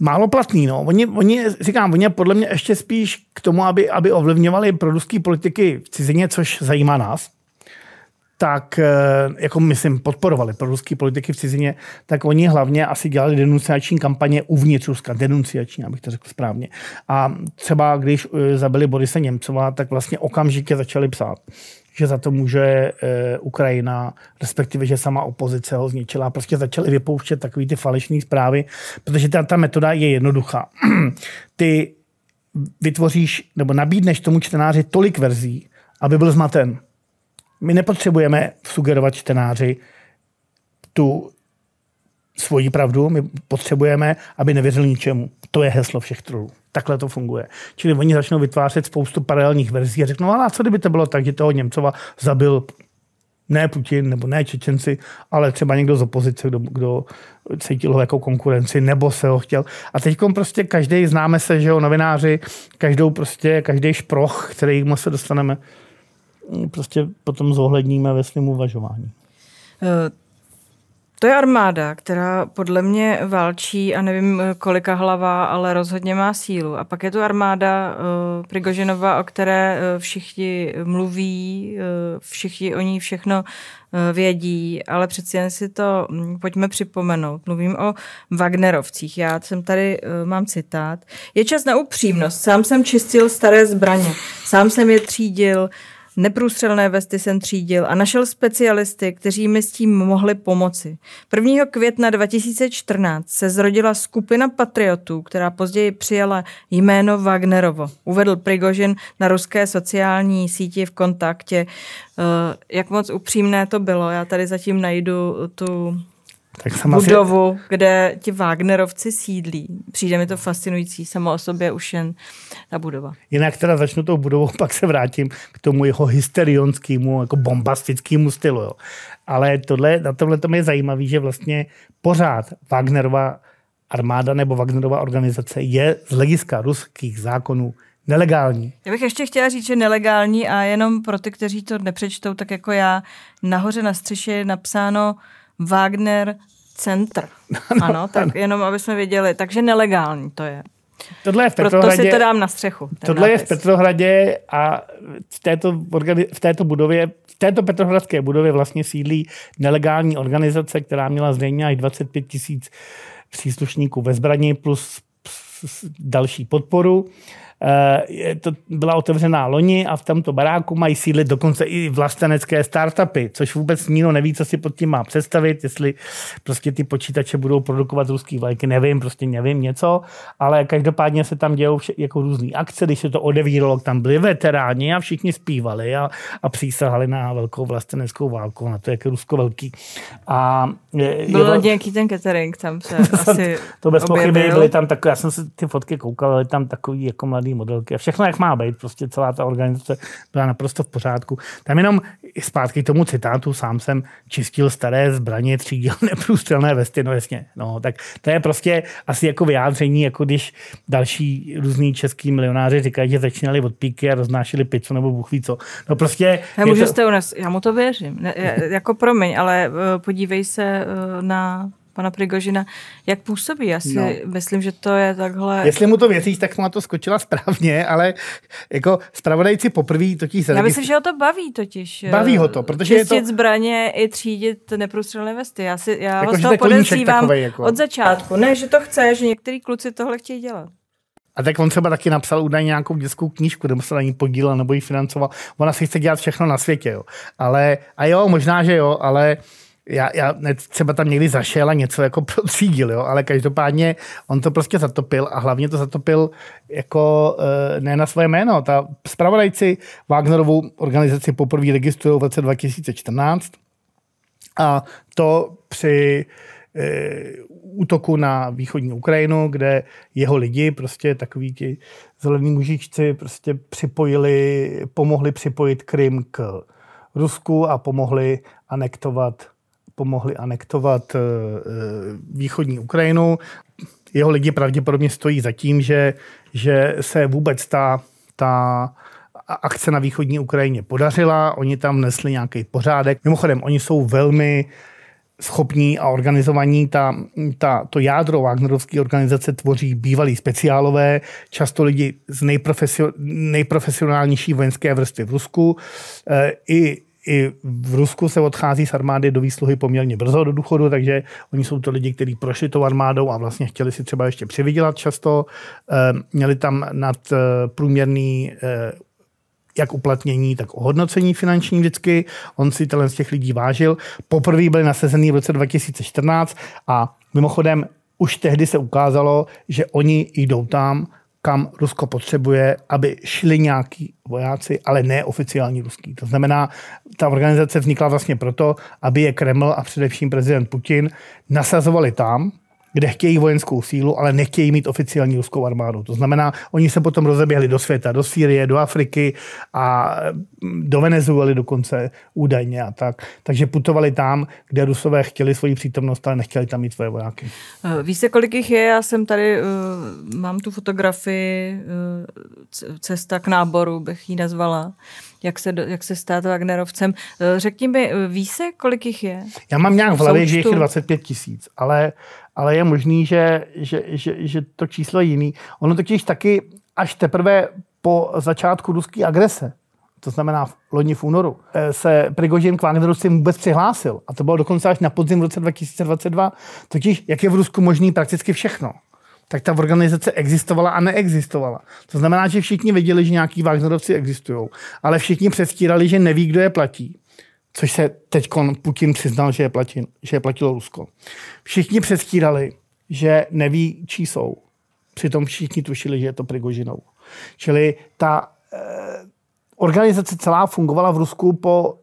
málo platný. No. Oni, oni, říkám, oni podle mě ještě spíš k tomu, aby, aby ovlivňovali produský politiky v cizině, což zajímá nás, tak, eh, jako myslím, podporovali pro ruský politiky v cizině, tak oni hlavně asi dělali denunciační kampaně uvnitř Ruska, denunciační, abych to řekl správně. A třeba když eh, zabili Borise Němcova, tak vlastně okamžitě začali psát, že za to může eh, Ukrajina, respektive, že sama opozice ho zničila. Prostě začali vypouštět takové ty falešné zprávy, protože ta, ta metoda je jednoduchá. [clears throat] Ty vytvoříš nebo nabídneš tomu čtenáři tolik verzí, aby byl zmaten my nepotřebujeme sugerovat čtenáři tu svoji pravdu, my potřebujeme, aby nevěřil ničemu. To je heslo všech trolů. Takhle to funguje. Čili oni začnou vytvářet spoustu paralelních verzí a řeknou, ale co kdyby to bylo tak, že toho Němcova zabil ne Putin nebo ne Čečenci, ale třeba někdo z opozice, kdo, kdo cítil ho jako konkurenci, nebo se ho chtěl. A teď prostě každý známe se, že jo, novináři, každou prostě, každý šproch, který se dostaneme, prostě potom zohledníme ve svém uvažování. Eh, to je armáda, která podle mě válčí a nevím kolika hlava, ale rozhodně má sílu. A pak je tu armáda uh, Prigožinova, o které uh, všichni mluví, uh, všichni o ní všechno uh, vědí, ale přeci jen si to um, pojďme připomenout. Mluvím o Wagnerovcích. Já jsem tady, uh, mám citát. Je čas na upřímnost. Sám jsem čistil staré zbraně. Sám jsem je třídil, Neprůstřelné vesty jsem třídil a našel specialisty, kteří mi s tím mohli pomoci. 1. května 2014 se zrodila skupina patriotů, která později přijala jméno Wagnerovo. Uvedl Prigožin na ruské sociální síti v kontaktě. Eh, jak moc upřímné to bylo? Já tady zatím najdu tu tak jsem budovu, asi... kde ti Wagnerovci sídlí. Přijde mi to fascinující, samo o sobě už jen ta budova. Jinak teda začnu tou budovou, pak se vrátím k tomu jeho hysterionskému, jako bombastickému stylu. Jo. Ale tohle, na tomhle to je zajímavé, že vlastně pořád Wagnerova armáda nebo Wagnerova organizace je z hlediska ruských zákonů nelegální. Já bych ještě chtěla říct, že nelegální a jenom pro ty, kteří to nepřečtou, tak jako já, nahoře na střeše je napsáno Wagner Center. [laughs] No, ano, tak ano. jenom, aby jsme věděli. Takže nelegální to je. Tohle je v Petrohradě. Proto si to dám na střechu. Tohle nápis. je v Petrohradě a v této, v této budově, v této petrohradské budově vlastně sídlí nelegální organizace, která měla zřejmě až 25 tisíc příslušníků ve zbraní plus další podporu. Eh, to byla otevřená loni a v tomto baráku mají sídlit dokonce i vlastenecké startupy, což vůbec nikdo neví, co si pod tím má představit, jestli prostě ty počítače budou produkovat ruský vlajky, nevím, prostě nevím něco, ale každopádně se tam dějou vše, jako různé akce, když se to odevíralo, tam byli veteráni a všichni zpívali a, a přísahali na velkou vlasteneckou válku, na to, jak je Rusko velký. A je, Byl je, nějaký ten catering, tam se [laughs] asi To bez pochyby, byly tam takové, já jsem si ty fotky koukal, byly tam takový jako mladý modelky a všechno, jak má být, prostě celá ta organizace byla naprosto v pořádku. Tam jenom zpátky k tomu citátu, sám jsem čistil staré zbraně, třídil neprůstřelné [laughs] vesty, no jasně, no, tak to je prostě asi jako vyjádření, jako když další různí český milionáři říkají, že začínali od píky a roznášeli pizzu nebo bůh ví co. No prostě... Já, můžu to... u nás, já mu to věřím. Ne, jako promiň, ale uh, podívej se uh, na pana Prigožina, jak působí. Já si no. myslím, že to je takhle... Jestli mu to věříš, tak na to skočila správně, ale jako spravodajci poprvé totiž... Já myslím, že ho to baví totiž. Baví ho to, protože je to... zbraně i třídit neprůstřelné vesty. Já, si, já jako, z toho podezřívám jako... od začátku. Ne, že to chce, že některý kluci tohle chtějí dělat. A tak on třeba taky napsal údajně nějakou dětskou knížku, kde se na ní podílel nebo ji financoval. Ona si chce dělat všechno na světě, jo. Ale, a jo, možná, že jo, ale já, já třeba tam někdy zašel a něco jako [laughs] procídil, jo, ale každopádně on to prostě zatopil a hlavně to zatopil jako e, ne na své jméno. Ta spravodajci Wagnerovou organizaci poprvé registrují v roce 2014 a to při e, útoku na východní Ukrajinu, kde jeho lidi, prostě takový ti zelení mužičci, prostě připojili, pomohli připojit Krym k Rusku a pomohli anektovat pomohli anektovat eh, eh, východní Ukrajinu. Jeho lidi pravděpodobně stojí za tím, že, že se vůbec ta, ta akce na východní Ukrajině podařila, oni tam nesli nějaký pořádek. Mimochodem, oni jsou velmi schopní a organizovaní. Ta, ta, to jádro Wagnerovské organizace tvoří bývalí speciálové, často lidi z nejprofesio, nejprofesionálnější vojenské vrstvy v Rusku. E, I i v Rusku se odchází z armády do výsluhy poměrně brzo do důchodu, takže oni jsou to lidi, kteří prošli tou armádou a vlastně chtěli si třeba ještě přivydělat často. Eh, měli tam nad eh, průměrný eh, jak uplatnění, tak ohodnocení finanční vždycky. On si tenhle z těch lidí vážil. Poprvé byli nasezený v roce 2014 a mimochodem už tehdy se ukázalo, že oni jdou tam, kam Rusko potřebuje, aby šli nějaký vojáci, ale ne oficiální ruský. To znamená, ta organizace vznikla vlastně proto, aby je Kreml a především prezident Putin nasazovali tam, kde chtějí vojenskou sílu, ale nechtějí mít oficiální ruskou armádu. To znamená, oni se potom rozeběhli do světa, do Sýrie, do Afriky a mm, do Venezuely dokonce údajně a tak. Takže putovali tam, kde Rusové chtěli svoji přítomnost, ale nechtěli tam mít svoje vojáky. Eh, Víš se, kolik jich je? Já jsem tady, uh, mám tu fotografii uh, cesta k náboru, bych ji nazvala jak se, jak se stát Wagnerovcem. Řekni mi, ví se, kolik jich je? Já mám nějak v hlavě, že jich je 25 tisíc, ale ale je možný, že, že, že, že to číslo je jiný. Ono totiž taky až teprve po začátku ruské agrese, to znamená v loni v únoru, eh, se Prigožin k Wagnerovcům vůbec přihlásil. A to bylo dokonce až na podzim v roce 2022. Totiž, jak je v Rusku možný prakticky všechno tak ta organizace existovala a neexistovala. To znamená, že všichni věděli, že nějaký Wagnerovci existují, ale všichni předstírali, že neví, kdo je platí což se teď Putin přiznal, že je, platin, že je platilo Rusko. Všichni předstírali, že neví, čí jsou. Přitom všichni tušili, že je to Prigožinou. Čili ta eh, organizace celá fungovala v Rusku po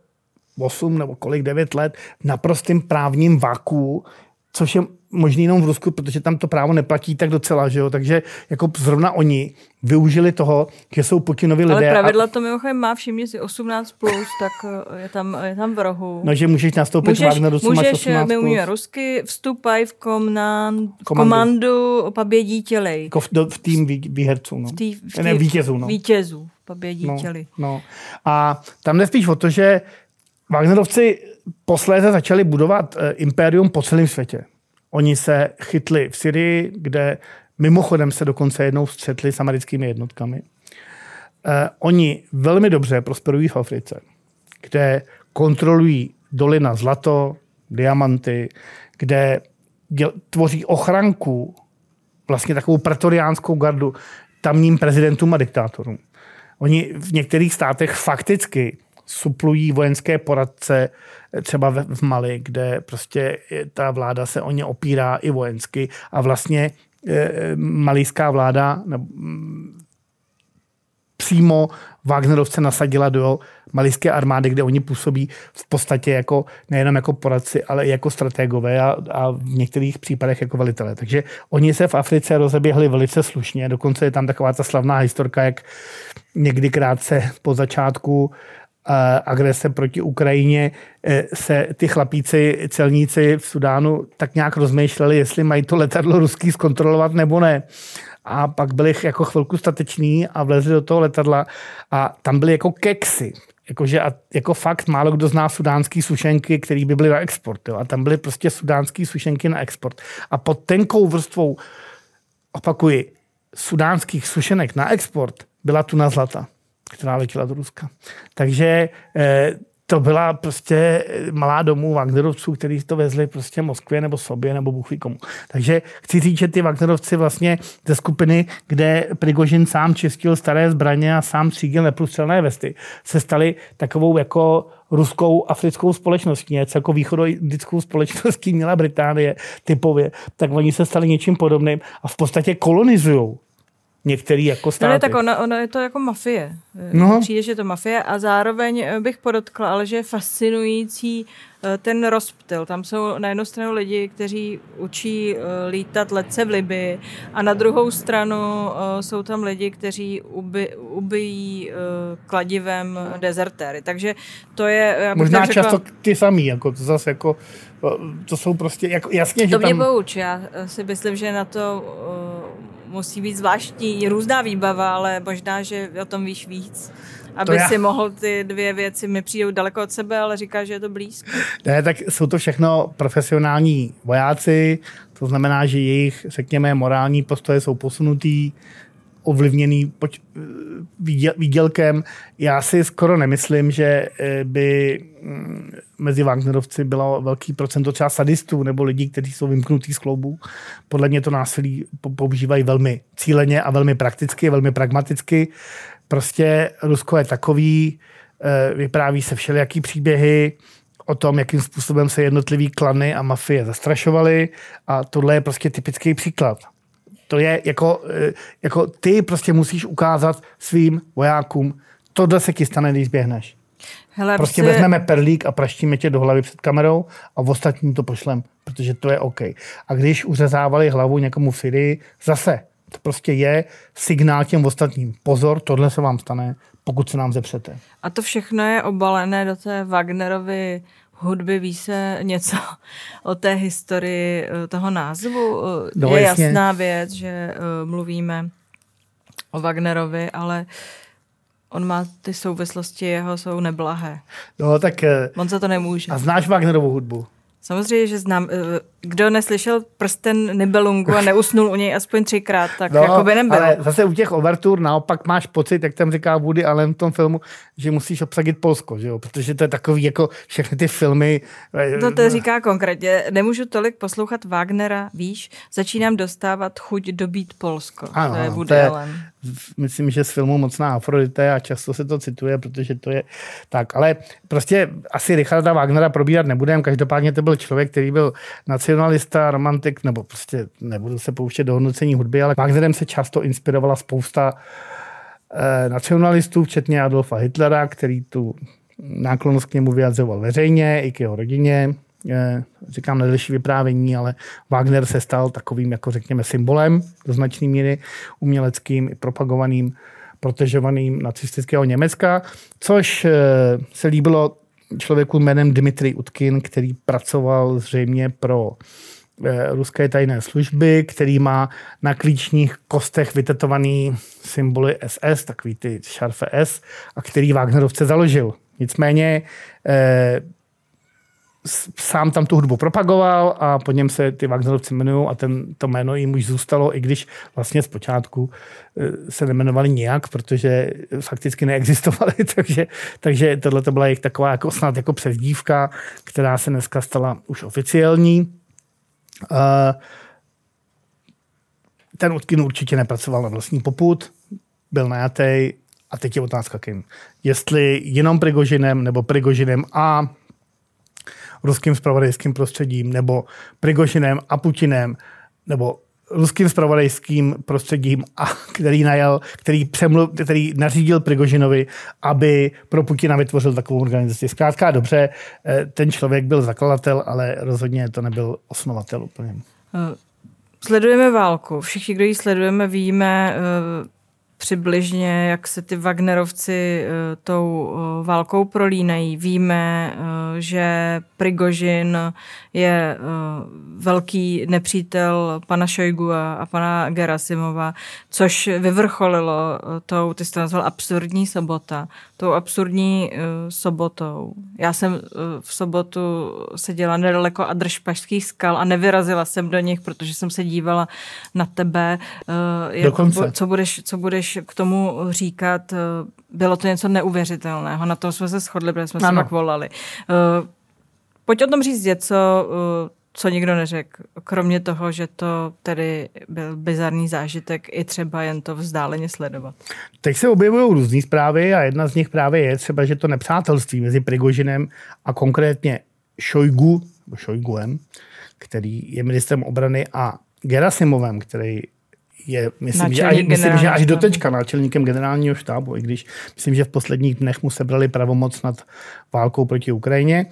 8 nebo kolik, 9 let naprostým právním vaku, což je možný jenom v Rusku, protože tam to právo neplatí tak docela, že jo? takže jako zrovna oni využili toho, že jsou Putinovi lidé. Ale pravidla a... to mimochodem má všimně si 18+, plus, tak eh, je tam, je tam v rohu. No, že můžeš nastoupit můžeš, Wagneru, můžeš, máš 18+. my umíme rusky, vstupaj v komandu, komandu pobědítělej. Jako v, v tým vý, výherců, no. V tý, v tý, ne, vítězů, no. Vítězů, pobědítěli. No, no. A tam jde spíš o to, že Wagnerovci posléze začali budovat uh, impérium po celém světě. Oni se chytli v Syrii, kde mimochodem se dokonce jednou střetli s americkými jednotkami. Eh, oni velmi dobře prosperují v Africe, kde kontrolují doly na zlato, diamanty, kde děl, tvoří ochranku, vlastně takovou pretoriánskou gardu. tamním prezidentům a diktátorům. Oni v některých státech fakticky suplují vojenské poradce třeba v Mali, kde prostě ta vláda se o ně opírá i vojensky a vlastně malijská vláda přímo Wagnerovce nasadila do malijské armády, kde oni působí v podstatě jako nejenom jako poradci, ale i jako strategové a, a v některých případech jako velitelé. Takže oni se v Africe rozeběhli velice slušně. Dokonce je tam taková ta slavná historka, jak někdy krátce po začátku eh, agrese proti Ukrajině eh, se ty chlapíci, celníci v Sudánu tak nějak rozmýšleli, jestli mají to letadlo ruský zkontrolovat nebo ne a pak byli jako chvilku stateční a vlezli do toho letadla a tam byly jako keksy. Jakože a jako fakt málo kdo zná sudánský sušenky, které by byly na export. Jo. A tam byly prostě sudánský sušenky na export. A pod tenkou vrstvou, opakuji, sudánských sušenek na export byla tuna zlata, která letěla do Ruska. Takže eh, to byla prostě malá domů Wagnerovců, kteří to vezli prostě Moskvě nebo sobě nebo Bůh komu. Takže chci říct, že ty Wagnerovci vlastně ze skupiny, kde Prigožin sám čistil staré zbraně a sám třídil neprůstřelné vesty, se stali takovou jako ruskou africkou společností, něco jako východoindickou společností měla Británie typově, tak oni se stali něčím podobným a v podstatě kolonizují některý jako státy. No ne, tak ono, ono je to jako mafie. No. Přijde, že je to mafie a zároveň bych podotkla, ale že je fascinující eh, ten rozptyl. Tam jsou na jednu stranu lidi, kteří učí eh, lítat letce v Libii a na druhou stranu eh, jsou tam lidi, kteří ubi, ubijí kladivem dezertéry. Takže to je... Možná řekla, často ty samý, jako to zase jako to jsou prostě, jako jasně, to že tam... To mě pouč, já si myslím, že na to musí být zvláštní, různá výbava, ale možná, že o tom víš víc. Aby si mohl ty dvě věci, mi přijdou daleko od sebe, ale říká, že je to blízko. Ne, tak jsou to všechno profesionální vojáci, to znamená, že jejich, řekněme, morální postoje jsou posunutý, ovlivněný poč- výdělkem. Já si skoro nemyslím, že eh, by mm, mezi Wagnerovci bylo velký procento třeba sadistů nebo lidí, kteří jsou vymknutí z kloubů. Podle mě to násilí používají velmi cíleně a velmi prakticky, velmi pragmaticky. Prostě Rusko je takový, eh, vypráví se všelijaký příběhy, o tom, jakým způsobem se jednotlivý klany a mafie zastrašovaly a tohle je prostě typický příklad. To je jako, eh, jako ty prostě musíš ukázat svým vojákům, tohle se ti stane, když běhneš. Hele, prostě si... vezmeme perlík a praštíme tě do hlavy před kamerou a v ostatním to pošlem, protože to je OK. A když uřezávali hlavu někomu v Syrii, zase, to prostě je signál těm ostatním. Pozor, tohle se vám stane, pokud se nám zepřete. A to všechno je obalené do té Wagnerovy hudby, ví se něco [laughs] o té historii eh, toho názvu? Eh, no, je jasně. jasná věc, že uh, mluvíme o Wagnerovi, ale on má ty souvislosti, jeho jsou neblahé. No, tak... On za to nemůže. A znáš Wagnerovu hudbu? Samozřejmě, že znám. Eh, kdo neslyšel prsten Nibelungu a neusnul u něj aspoň třikrát, tak no, jako by nebyl. Ale zase u těch overtur naopak máš pocit, jak tam říká Woody Allen v tom filmu, že musíš obsadit Polsko, že jo? protože to je takový jako všechny ty filmy. Eh, to to říká konkrétně. Nemůžu tolik poslouchat Wagnera, víš, začínám dostávat chuť dobít Polsko. Ano, to je Woody to je, Allen myslím, že z filmu Mocná Afrodite a často se to cituje, protože to je tak. Ale prostě asi Richarda Wagnera probírat nebudeme. Každopádně to byl člověk, který byl nacionalista, romantik, nebo prostě nebudu se pouštět do hodnocení hudby, ale Wagnerem se často inspirovala spousta eh, nacionalistů, včetně Adolfa Hitlera, který tu náklonost k němu vyjadřoval veřejně i k jeho rodině říkám nedelší vyprávění, ale Wagner se stal takovým, jako řekněme, symbolem do značné míry uměleckým i propagovaným, protežovaným nacistického Německa, což eh, se líbilo člověku jménem Dmitrij Utkin, který pracoval zřejmě pro eh, ruské tajné služby, který má na klíčních kostech vytetovaný symboly SS, takový ty šarfe S, a který Wagnerovce založil. Nicméně eh, sám tam tu hudbu propagoval a po něm se ty Wagnerovci jmenují a ten, to jméno jim už zůstalo, i když vlastně zpočátku eh, se nemenovali nijak, protože fakticky neexistovali, [laughs] takže, takže tohle to byla jejich taková jako snad jako přezdívka, která se dneska stala už oficiální. Uh, ten Utkin určitě nepracoval na vlastní poput, byl najatý a teď je otázka kým. Jestli jenom Prigožinem nebo Prigožinem a ruským spravodajským prostředím, nebo Prigožinem a Putinem, nebo ruským spravodajským prostředím, a který najal, který, přemluv, který nařídil Prigožinovi, aby pro Putina vytvořil takovou organizaci. Zkrátka dobře, eh, ten člověk byl zakladatel, ale rozhodně to nebyl osnovatel úplně. Eh, sledujeme válku. Všichni, kdo ji sledujeme, víme, eh, přibližně, jak se ty Wagnerovci uh, tou uh, válkou prolínají. Víme, uh, že Prigožin je velký nepřítel pana Šojgua a pana Gerasimova, což vyvrcholilo tou, ty jsi to nazval absurdní sobota, tou absurdní sobotou. Já jsem v sobotu seděla nedaleko Adršpašských skal a nevyrazila jsem do nich, protože jsem se dívala na tebe. Jak, co budeš, co budeš k tomu říkat, eh, bylo to něco neuvěřitelného. Na tom jsme se shodli, protože jsme ano. se pak volali. Eh, pojď o tom říct něco, eh, co nikdo neřekl, kromě toho, že to tedy byl bizarní zážitek i třeba jen to vzdáleně sledovat. Teď se objevují různé zprávy a jedna z nich právě je třeba, že to nepřátelství mezi Prigožinem a konkrétně Šojgu, Šojguem, který je ministrem obrany a Gerasimovem, který je, myslím, že, až, myslím, že až do teďka náčelníkem generálního štábu, i když myslím, že v posledních dnech mu sebrali pravomoc nad válkou proti Ukrajině,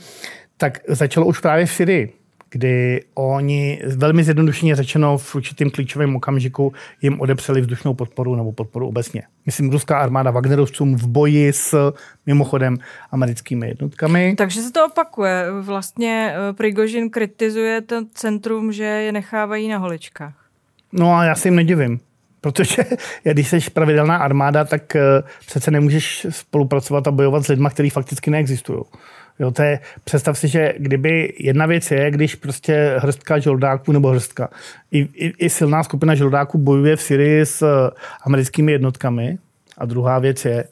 tak začalo už právě v Syrii, kdy oni, velmi zjednodušeně řečeno, v určitém klíčovém okamžiku jim odepřeli vzdušnou podporu nebo podporu obecně. Myslím, ruská armáda Wagnerovcům v boji s mimochodem americkými jednotkami. Takže se to opakuje. Vlastně eh, Prigožin kritizuje to centrum, že je nechávají na holičkách. No a já si jim nedivím. Protože [laughs] když jsi pravidelná armáda, tak eh, přece nemůžeš spolupracovat a bojovat s lidmi, kteří fakticky neexistují. Jo, to je, představ si, že kdyby jedna věc je, když prostě hrstka žoldáků nebo hrstka, i, i, i silná skupina žoldáků bojuje v Syrii s eh, americkými jednotkami, a druhá věc je,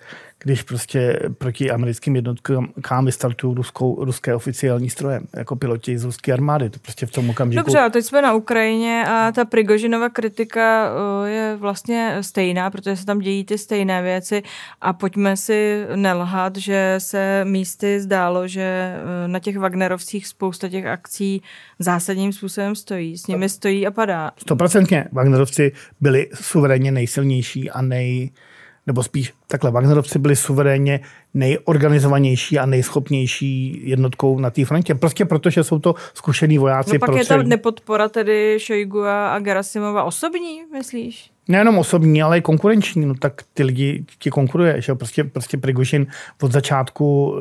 když prostě proti americkým jednotkám vystartují ruskou, ruské oficiální stroje, jako piloti z ruské armády. To prostě v tom okamžiku... Dobře, a teď jsme na Ukrajině a ta Prigožinova kritika je vlastně stejná, protože se tam dějí ty stejné věci a pojďme si nelhat, že se místy zdálo, že na těch Wagnerovcích spousta těch akcí zásadním způsobem stojí. S nimi stojí a padá. Stoprocentně. Wagnerovci byli suverénně nejsilnější a nej nebo spíš takhle, Wagnerovci byli suverénně nejorganizovanější a nejschopnější jednotkou na té frontě. Prostě protože jsou to zkušení vojáci. No pak je tam nepodpora tedy Šojgu a Gerasimova osobní, myslíš? Nejenom osobní, ale i konkurenční. No tak ty lidi ti konkuruje. Že? Prostě, prostě Prigožin od začátku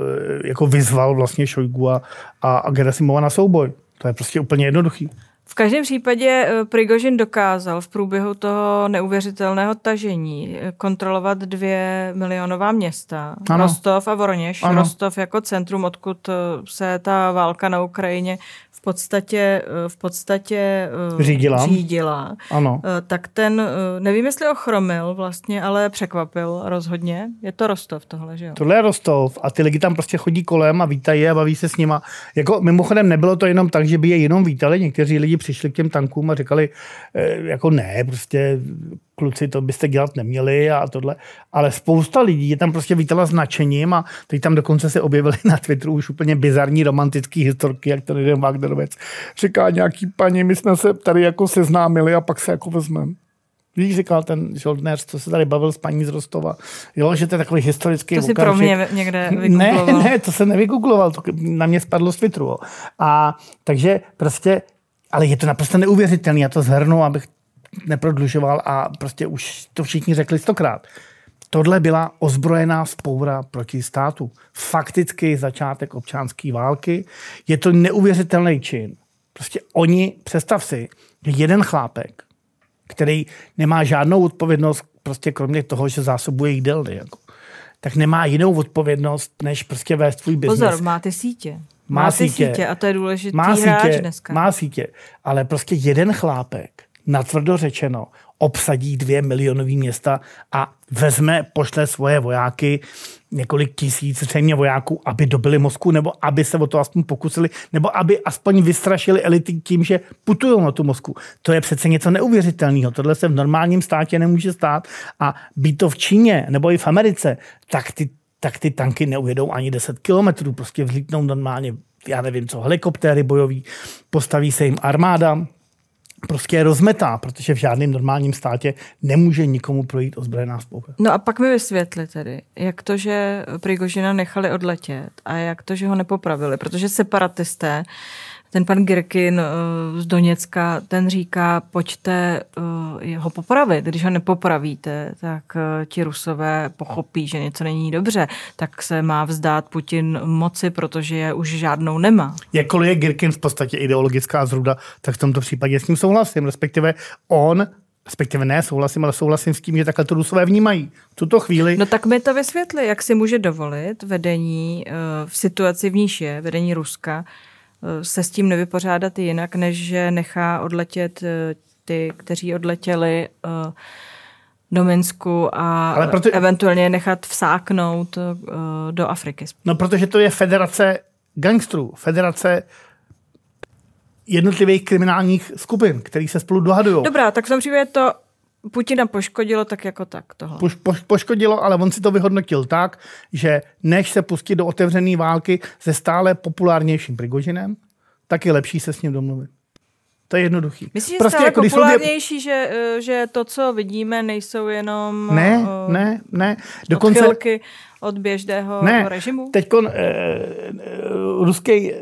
eh, jako vyzval vlastně Šojgu a, a Gerasimova na souboj. To je prostě úplně jednoduchý. V každém případě eh, Prigožin dokázal v průběhu toho neuvěřitelného tažení eh, kontrolovat dvě milionová města. Ano. Rostov a Voroněž. Ano. Rostov jako centrum, odkud eh, se ta válka na Ukrajině v podstatě, v podstatě řídila. řídila. Ano. Tak ten, nevím, jestli ochromil vlastně, ale překvapil rozhodně. Je to Rostov tohle, že jo? Tohle je Rostov a ty lidi tam prostě chodí kolem a vítají a baví se s nima. Jako mimochodem nebylo to jenom tak, že by je jenom vítali. Někteří lidi přišli k těm tankům a říkali, eh, jako ne, prostě kluci, to byste dělat neměli a tohle. Ale spousta lidí je tam prostě vítala značením a teď tam dokonce se objevily na Twitteru už úplně bizarní romantický historky, jak to jeden Wagnerovec říká nějaký paní, my jsme se tady jako seznámili a pak se jako vezmeme. Víš, říkal ten žoldnéř, co se tady bavil s paní z Rostova. Jo, že to je takový historický To si pro mě někde Ne, ne, to se nevygoogloval, to na mě spadlo z Twitteru. A takže prostě ale je to naprosto neuvěřitelné. Já to zhrnu, abych neprodlužoval a prostě už to všichni řekli stokrát. Tohle byla ozbrojená spoura proti státu. Fakticky začátek občanské války. Je to neuvěřitelný čin. Prostě oni, představ si, že jeden chlápek, který nemá žádnou odpovědnost, prostě kromě toho, že zásobuje jídelny, jako, tak nemá jinou odpovědnost, než prostě vést svůj biznes. Pozor, má ty sítě. Má, má sítě. sítě a to je důležitý má hráč sítě, dneska. Má sítě, ale prostě jeden chlápek natvrdo řečeno, obsadí dvě milionové města a vezme, pošle svoje vojáky, několik tisíc zřejmě vojáků, aby dobili Moskvu, nebo aby se o to aspoň pokusili, nebo aby aspoň vystrašili elity tím, že putují na tu Moskvu. To je přece něco neuvěřitelného. Tohle se v normálním státě nemůže stát a být to v Číně nebo i v Americe, tak ty, tak ty tanky neujedou ani 10 kilometrů, prostě vzlítnou normálně, já nevím co, helikoptéry bojový, postaví se jim armáda, prostě je rozmetá, protože v žádném normálním státě nemůže nikomu projít ozbrojená spolupráce. No a pak mi vysvětli tedy, jak to, že Prigožina nechali odletět a jak to, že ho nepopravili, protože separatisté ten pan Girkin uh, z Doněcka, ten říká, pojďte uh, ho popravit. Když ho nepopravíte, tak uh, ti rusové pochopí, že něco není dobře, tak se má vzdát Putin moci, protože je už žádnou nemá. Jakkoliv je Girkin v podstatě ideologická zruda, tak v tomto případě s ním souhlasím. Respektive on respektive ne souhlasím, ale souhlasím s tím, že takhle to Rusové vnímají. V tuto chvíli... No tak mi to vysvětli, jak si může dovolit vedení v situaci, v níž je, vedení Ruska, se s tím nevypořádat jinak, než že nechá odletět eh, ty, kteří odletěli eh, do Minsku a Ale proto... eventuálně nechat vsáknout eh, do Afriky. No protože to je federace gangstrů, federace jednotlivých kriminálních skupin, který se spolu dohadují. Dobrá, tak v tom případě to Putina poškodilo tak jako tak tohle. Poš, poš, poškodilo, ale on si to vyhodnotil tak, že než se pustit do otevřené války se stále populárnějším Prigožinem, tak je lepší se s ním domluvit. To je jednoduchý. Myslíš, že prostě jako populárnější, je... že, eh, že to, co vidíme, nejsou jenom ne, uh, ne, ne. Dokonce, odchylky od běžného ne. režimu? Teď uh, ruský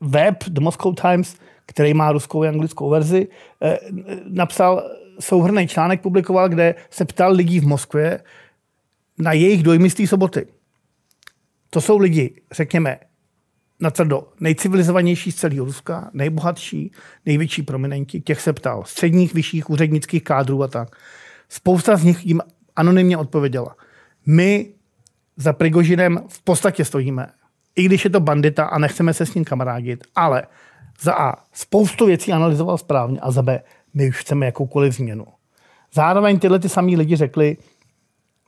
web The Moscow Times, který má ruskou a anglickou verzi, uh, napsal souhrný článek publikoval, kde se ptal lidí v Moskvě na jejich dojmy z té soboty. To jsou lidi, řekněme, na tvrdo nejcivilizovanější z celého Ruska, nejbohatší, největší prominenti, těch se ptal, středních, vyšších úřednických kádrů a tak. Spousta z nich jim anonymně odpověděla. My za Prigožinem v podstatě stojíme, i když je to bandita a nechceme se s ním kamarádit, ale za A spoustu věcí analyzoval správně a za B my už chceme jakoukoliv změnu. Zároveň tyhle ty samý lidi řekli,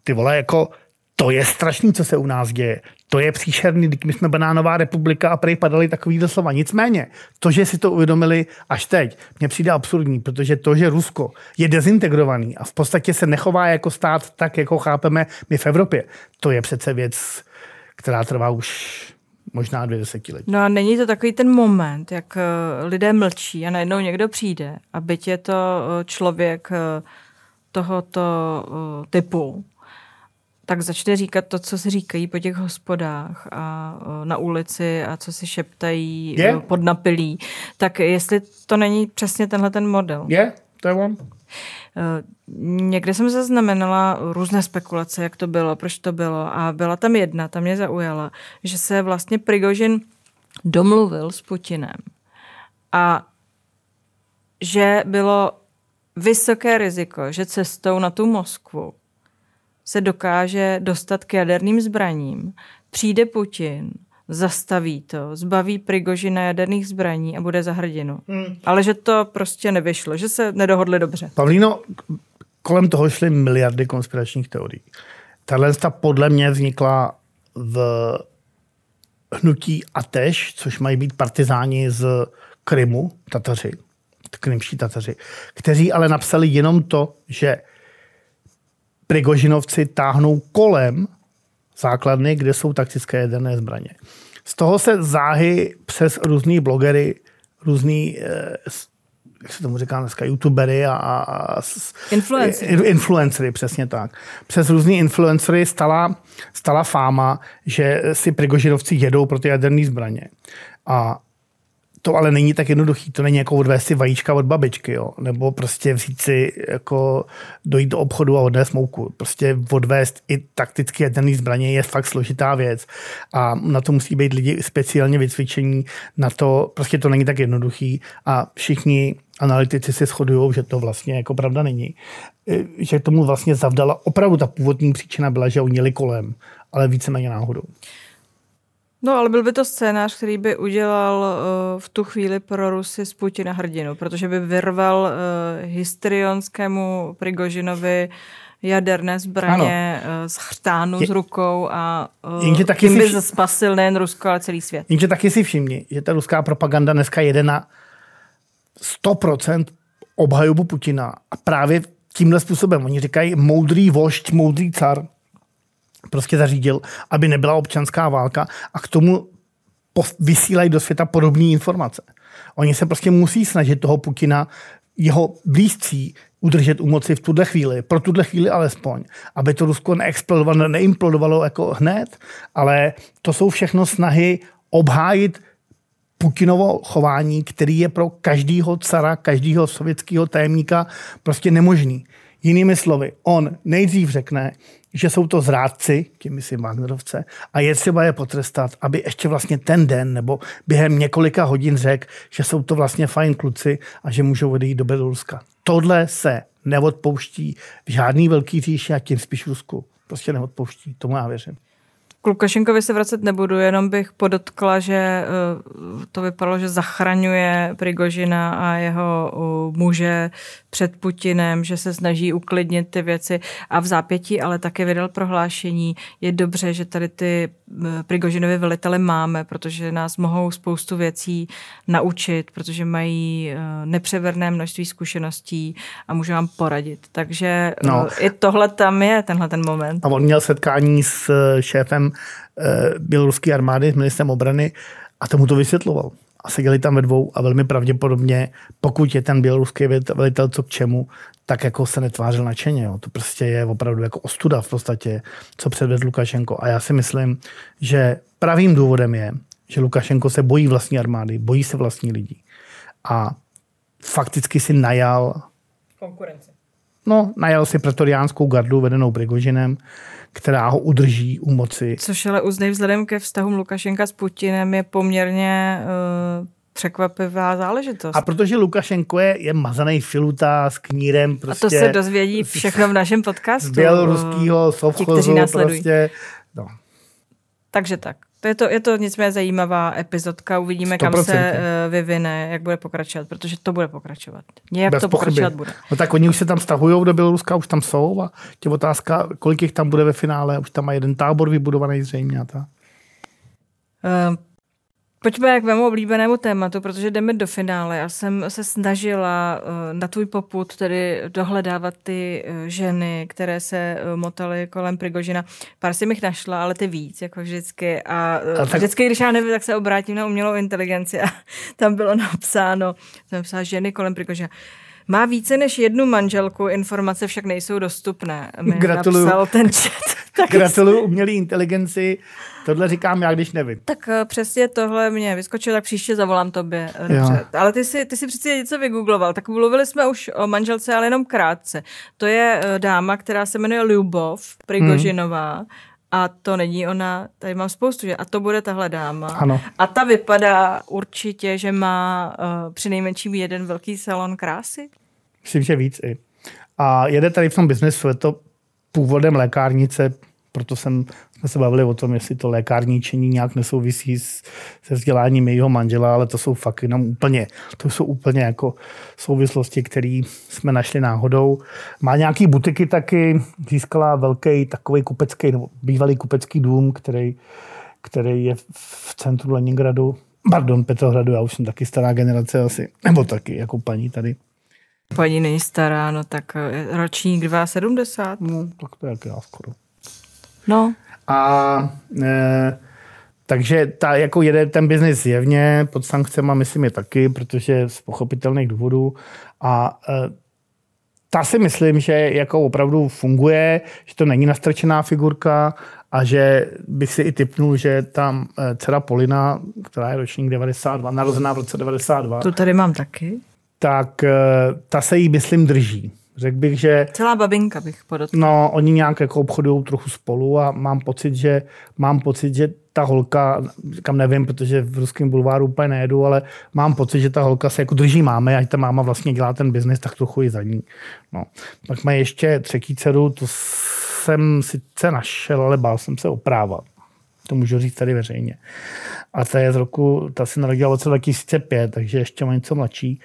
ty vole, jako to je strašný, co se u nás děje. To je příšerný, když my jsme banánová republika a prej padali takový slova. Nicméně, to, že si to uvědomili až teď, mně přijde absurdní, protože to, že Rusko je dezintegrovaný a v podstatě se nechová jako stát tak, jako chápeme my v Evropě, to je přece věc, která trvá už možná dvě desetiletí. No a není to takový ten moment, jak eh, lidé mlčí a najednou někdo přijde a byť je to eh, člověk eh, tohoto typu, tak začne říkat to, co si říkají po těch hospodách a na ulici a co si šeptají je? pod napilí. Tak jestli to není přesně tenhle ten model. Je, to je on. Někde jsem zaznamenala různé spekulace, jak to bylo, proč to bylo a byla tam jedna, ta mě zaujala, že se vlastně Prigožin domluvil s Putinem a že bylo vysoké riziko, že cestou na tu Moskvu se dokáže dostat k jaderným zbraním. Přijde Putin, zastaví to, zbaví Prigožina jaderných zbraní a bude za hrdinu. Hmm. Ale že to prostě nevyšlo, že se nedohodli dobře. Pavlíno, kolem toho šly miliardy konspiračních teorií. Tahle podle mě vznikla v hnutí Ateš, což mají být partizáni z Krymu, Tataři, krymští Tataři, kteří ale napsali jenom to, že Prigožinovci táhnou kolem základny, kde jsou taktické jaderné zbraně. Z toho se záhy přes různý blogery, různý, eh, jak se tomu říká dneska, youtubery a, a influencery. influencery, přesně tak. Přes různý influencery stala, stala fáma, že si Prigožinovci jedou pro ty jaderné zbraně. A to ale není tak jednoduchý. To není jako odvést si vajíčka od babičky, jo? nebo prostě vzít si, jako dojít do obchodu a odnést mouku. Prostě odvést i takticky jaderný zbraně je fakt složitá věc a na to musí být lidi speciálně vycvičení. Na to prostě to není tak jednoduchý a všichni analytici se shodují, že to vlastně jako pravda není. E, že tomu vlastně zavdala opravdu ta původní příčina byla, že oni jeli kolem, ale víceméně náhodou. No, ale byl by to scénář, který by udělal uh, v tu chvíli pro Rusy z Putina hrdinu, protože by vyrval uh, histrionskému Prigožinovi jaderné zbraně ano. z chřtánu Je, s rukou a uh, taky tím by vš... spasil nejen Rusko, ale celý svět. Jenže taky si všimni, že ta ruská propaganda dneska jede na 100% obhajobu Putina a právě tímhle způsobem. Oni říkají moudrý vošť, moudrý car prostě zařídil, aby nebyla občanská válka a k tomu vysílají do světa podobné informace. Oni se prostě musí snažit toho Putina, jeho blízcí, udržet u moci v tuhle chvíli, pro tuhle chvíli alespoň, aby to Rusko neexplodovalo, neimplodovalo jako hned, ale to jsou všechno snahy obhájit Putinovo chování, který je pro každého cara, každého sovětského tajemníka prostě nemožný. Jinými slovy, on nejdřív řekne, že jsou to zrádci, tím myslím Wagnerovce, a je třeba je potrestat, aby ještě vlastně ten den nebo během několika hodin řekl, že jsou to vlastně fajn kluci a že můžou odejít do Běloruska. Tohle se neodpouští v žádný velký říši a tím spíš Rusku. Prostě neodpouští, tomu já věřím. K Lukašenkovi se vracet nebudu, jenom bych podotkla, že eh, to vypadalo, že zachraňuje Prigožina a jeho muže před Putinem, že se snaží uklidnit ty věci a v zápětí ale také vydal prohlášení. Je dobře, že tady ty eh, Prigožinovi velitele máme, protože nás mohou spoustu věcí naučit, protože mají eh, nepřeverné množství zkušeností a můžu vám poradit. Takže no. i tohle tam je, tenhle ten moment. A on měl setkání s šéfem Eh, běloruské armády s ministrem obrany a tomu to vysvětloval. A seděli tam ve dvou a velmi pravděpodobně, pokud je ten běloruský velitel co k čemu, tak jako se netvářil nadšeně. Jo. To prostě je opravdu jako ostuda v podstatě, co předvedl Lukašenko. A já si myslím, že pravým důvodem je, že Lukašenko se bojí vlastní armády, bojí se vlastní lidí. A fakticky si najal konkurenci. No, najal si pretoriánskou gardu vedenou Prigožinem, která ho udrží u moci. Což ale uznej vzhledem ke vztahům Lukašenka s Putinem je poměrně uh, překvapivá záležitost. A protože Lukašenko je, je mazaný filuta s knírem. Prostě a to se prostě dozvědí všechno v našem podcastu. Z běloruského sovchozu. Prostě, no. Takže tak. To je to, je to nicméně zajímavá epizodka, uvidíme, 100%. kam se uh, vyvine, jak bude pokračovat, protože to bude pokračovat. Nějak Bez to pochyby. pokračovat bude. No tak oni už se tam stahují do Běloruska, už tam jsou a tě otázka, kolik jich tam bude ve finále, už tam má jeden tábor vybudovaný zřejmě a tak. Uh, Pojďme k mému oblíbenému tématu, protože jdeme do finále. Já jsem se snažila eh, na tvůj poput tedy dohledávat ty eh, ženy, které se eh, motaly kolem Prigožina. Pár jsem jich našla, ale ty víc, jako vždycky. A, a tak... vždycky, když já nevím, tak se obrátím na umělou inteligenci a [laughs] tam bylo napsáno, jsem napsala ženy kolem Prigožina. Má více než jednu manželku, informace však nejsou dostupné. Mi Gratuluju. napsal ten chat. [laughs] Gratuluju umělé inteligenci. Tohle říkám já, když nevím. Tak uh, přesně tohle mě vyskočilo, tak příště zavolám tobě. Dobře. Ale ty si, ty si přeci něco vygoogloval. Tak mluvili jsme už o manželce, ale jenom krátce. To je uh, dáma, která se jmenuje Ljubov Prigožinová. Hmm. A to není ona, tady mám spoustu, že? A to bude tahle dáma. Ano. A ta vypadá určitě, že má uh, při nejmenším jeden velký salon krásy. Myslím, že víc i. A jede tady v tom biznesu, je to původem lékárnice, proto jsem, jsme se bavili o tom, jestli to lékárničení nějak nesouvisí s, se vzděláním jejího manžela, ale to jsou fakt jenom úplně, to jsou úplně jako souvislosti, které jsme našli náhodou. Má nějaký butiky taky, získala velký takový kupecký, nebo bývalý kupecký dům, který, který je v centru Leningradu, pardon, Petrohradu, já už jsem taky stará generace asi, nebo taky jako paní tady. Paní není stará, no tak eh, ročník 2,70. No, tak to je jak já skoro. No. A e, takže ta, jako jede ten biznis zjevně pod sankcemi, myslím je taky, protože z pochopitelných důvodů. A e, ta si myslím, že jako opravdu funguje, že to není nastrčená figurka a že bych si i typnul, že tam e, dcera Polina, která je ročník 92, narozená v roce 92. To tady mám taky. Tak e, ta se jí, myslím, drží. Řekl bych, že... Celá babinka bych podotkl. No, oni nějak jako obchodují trochu spolu a mám pocit, že mám pocit, že ta holka, kam nevím, protože v ruském bulváru úplně nejedu, ale mám pocit, že ta holka se jako drží máme, ať ta máma vlastně dělá ten biznis, tak trochu i za ní. No. Pak má ještě třetí dceru, to jsem sice našel, ale bál jsem se oprávat. To můžu říct tady veřejně. A ta je z roku, ta se narodila v roce 2005, takže ještě má něco mladší.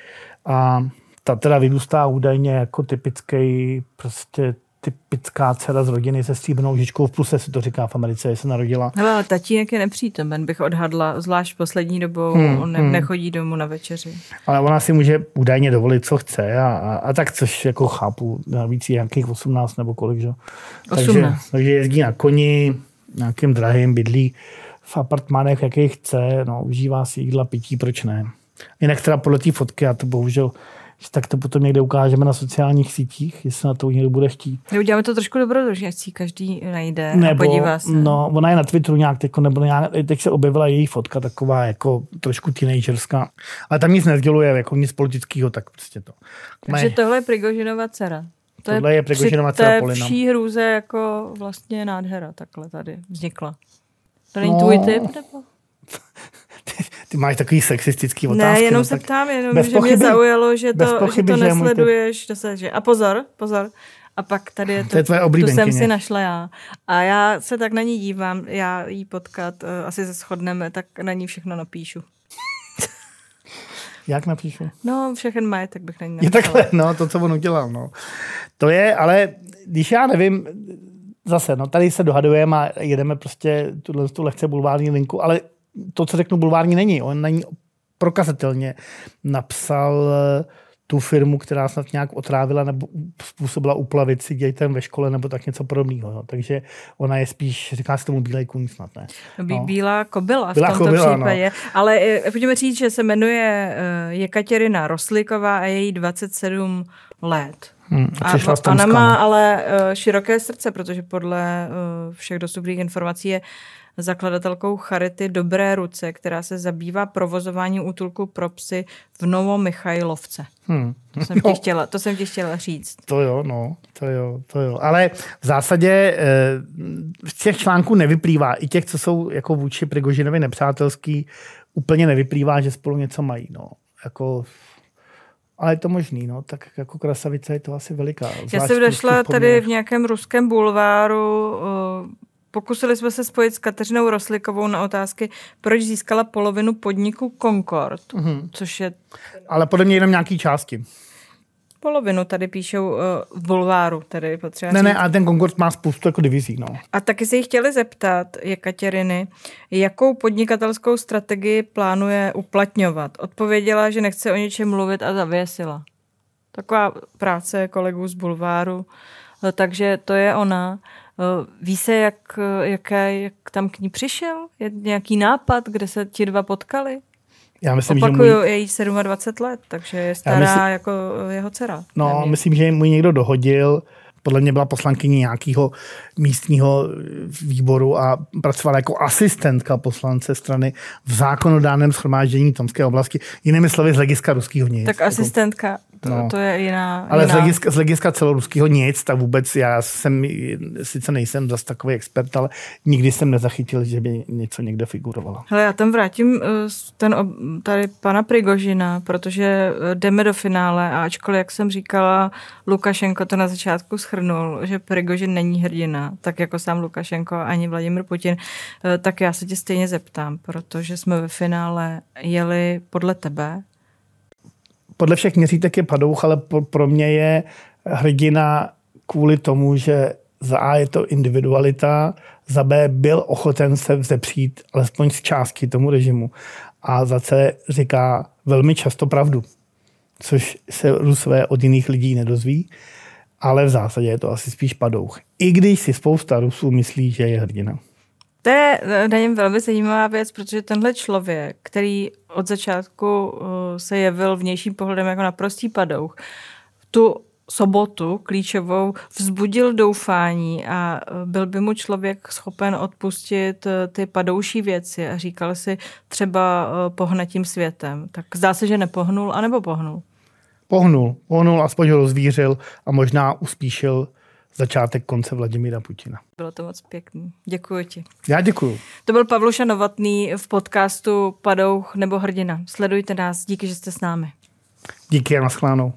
A ta teda vyrůstá údajně jako typický prostě typická dcera z rodiny se stříbrnou žičkou v pluse, se to říká v Americe, se narodila. Hele, ale tatínek je nepřítomen, bych odhadla, zvlášť poslední dobou, hmm, on ne, hmm. nechodí domů na večeři. Ale ona si může údajně dovolit, co chce a, a, a tak, což jako chápu, navíc je nějakých 18 nebo kolik, že? 18. Takže, takže jezdí na koni, nějakým drahým bydlí v apartmánech, jaký chce, no, užívá si jídla, pití, proč ne. Jinak teda podle té fotky, a to bohužel tak to potom někde ukážeme na sociálních sítích, jestli na to někdo bude chtít. Uděláme to trošku dobrodružně, si každý najde nebo, a podívá se. No, ona je na Twitteru nějak teď, nebo nějak, teď se objevila její fotka taková jako trošku teenagerská. Ale tam nic nezděluje, jako nic politického, tak prostě to. Takže tohle je Prigožinova dcera. To tohle je, je Prigožinova dcera Polina. vší hrůze jako vlastně nádhera takhle tady vznikla. To není no, tvůj typ, nebo? Ty máš takový sexistický otázky. Ne, jenom no, se ptám, jenom, bez že pochyby, mě zaujalo, že to, pochyby, že to nesleduješ. Že, že, a pozor, pozor. A pak tady je to, to, je tvoje tu jsem si našla já. A já se tak na ní dívám, já jí potkat, eh, asi se shodneme, tak na ní všechno napíšu. Jak napíšu? No, všechen majetek bych na ní napsala. [laughs] Je takhle, no, to, co on udělal, no. To je, ale když já nevím, zase, no, tady se dohadujeme a jedeme prostě tuhle tu lehce bulvární linku, ale to, co řeknu, bulvární není. On na ní prokazatelně napsal eh, tu firmu, která snad nějak otrávila nebo způsobila uplavit si dětem ve škole nebo tak něco podobného. No. Takže ona je spíš, říká se tomu bílej kůň snad, ne? No, no. Bílá kobila v Bílá tomto kobila, no. případě. No. Ale eh, pojďme říct, že se jmenuje eh, Jekatěrina Rosliková a je jí 27 let. Hmm, a, a ona má ale široké srdce, protože podle všech dostupných informací je zakladatelkou Charity Dobré ruce, která se zabývá provozováním útulku pro psy v Novo Michajlovce. Hmm. To, jsem [laughs] no. chtěla, to jsem ti chtěla říct. To jo, no, to jo, to jo. Ale v zásadě eh, z těch článků nevyplývá, i těch, co jsou jako vůči Prigožinovi nepřátelský, úplně nevyplývá, že spolu něco mají. No. Jako, ale je to možný, no, tak jako krasavice je to asi veliká. Já jsem došla tady v nějakém ruském bulváru uh, Pokusili jsme se spojit s Kateřinou Roslikovou na otázky, proč získala polovinu podniku Concord, mm-hmm. což je... Ale podle mě jenom nějaký části. Polovinu tady píšou uh, v bulváru, tady potřeba Ne, říct. ne, a ten Concord má spoustu jako divizí, no. A taky se jí chtěli zeptat, je Kateřiny, jakou podnikatelskou strategii plánuje uplatňovat. Odpověděla, že nechce o něčem mluvit a zavěsila. Taková práce kolegů z bulváru, eh, takže to je ona. Eh, ví se, jak, eh, jaké, jak tam k ní přišel? Je nějaký nápad, kde se ti dva potkali? Já myslím, Opakuju, že můj... je jí 27 let, takže je stará myslím... jako jeho dcera. No, nemě. myslím, že mu někdo dohodil, podle mě byla poslankyní nějakého místního výboru a pracovala jako asistentka poslance strany v zákonodárném schromáždění Tomské oblasti. Jinými slovy z hlediska ruského nic. Tak asistentka to, no. to je jiná. Ale jiná... z hlediska, z hlediska celoruského nic, tak vůbec já jsem, sice nejsem zase takový expert, ale nikdy jsem nezachytil, že by něco někde figurovalo. Hele, já tam vrátím eh, ten, tady pana Prigožina, protože eh, jdeme do finále a ačkoliv, jak jsem říkala, Lukašenko to na začátku schrnul, že Prigožin není hrdina, tak jako sám Lukašenko ani Vladimir Putin, eh, tak já se tě stejně zeptám, protože jsme ve finále jeli podle tebe podle všech měřítek je padouch, ale pro mě je hrdina kvůli tomu, že za A je to individualita, za B byl ochoten se vzepřít alespoň z částky tomu režimu a za C říká velmi často pravdu, což se Rusové od jiných lidí nedozví, ale v zásadě je to asi spíš padouch. I když si spousta Rusů myslí, že je hrdina. To je na něm velmi zajímavá věc, protože tenhle člověk, který od začátku uh, se jevil vnějším pohledem jako naprostý padouch, tu sobotu klíčovou vzbudil doufání a uh, byl by mu člověk schopen odpustit ty padouší věci a říkal si třeba pohnatím světem. Tak zdá se, že nepohnul, anebo pohnul? Pohnul. Pohnul, aspoň ho rozvířil a možná uspíšil začátek konce Vladimíra Putina. Bylo to moc pěkný. Děkuji ti. Já děkuji. To byl Pavluša Novotný v podcastu Padouch nebo hrdina. Sledujte nás. Díky, že jste s námi. Díky a naschlánou.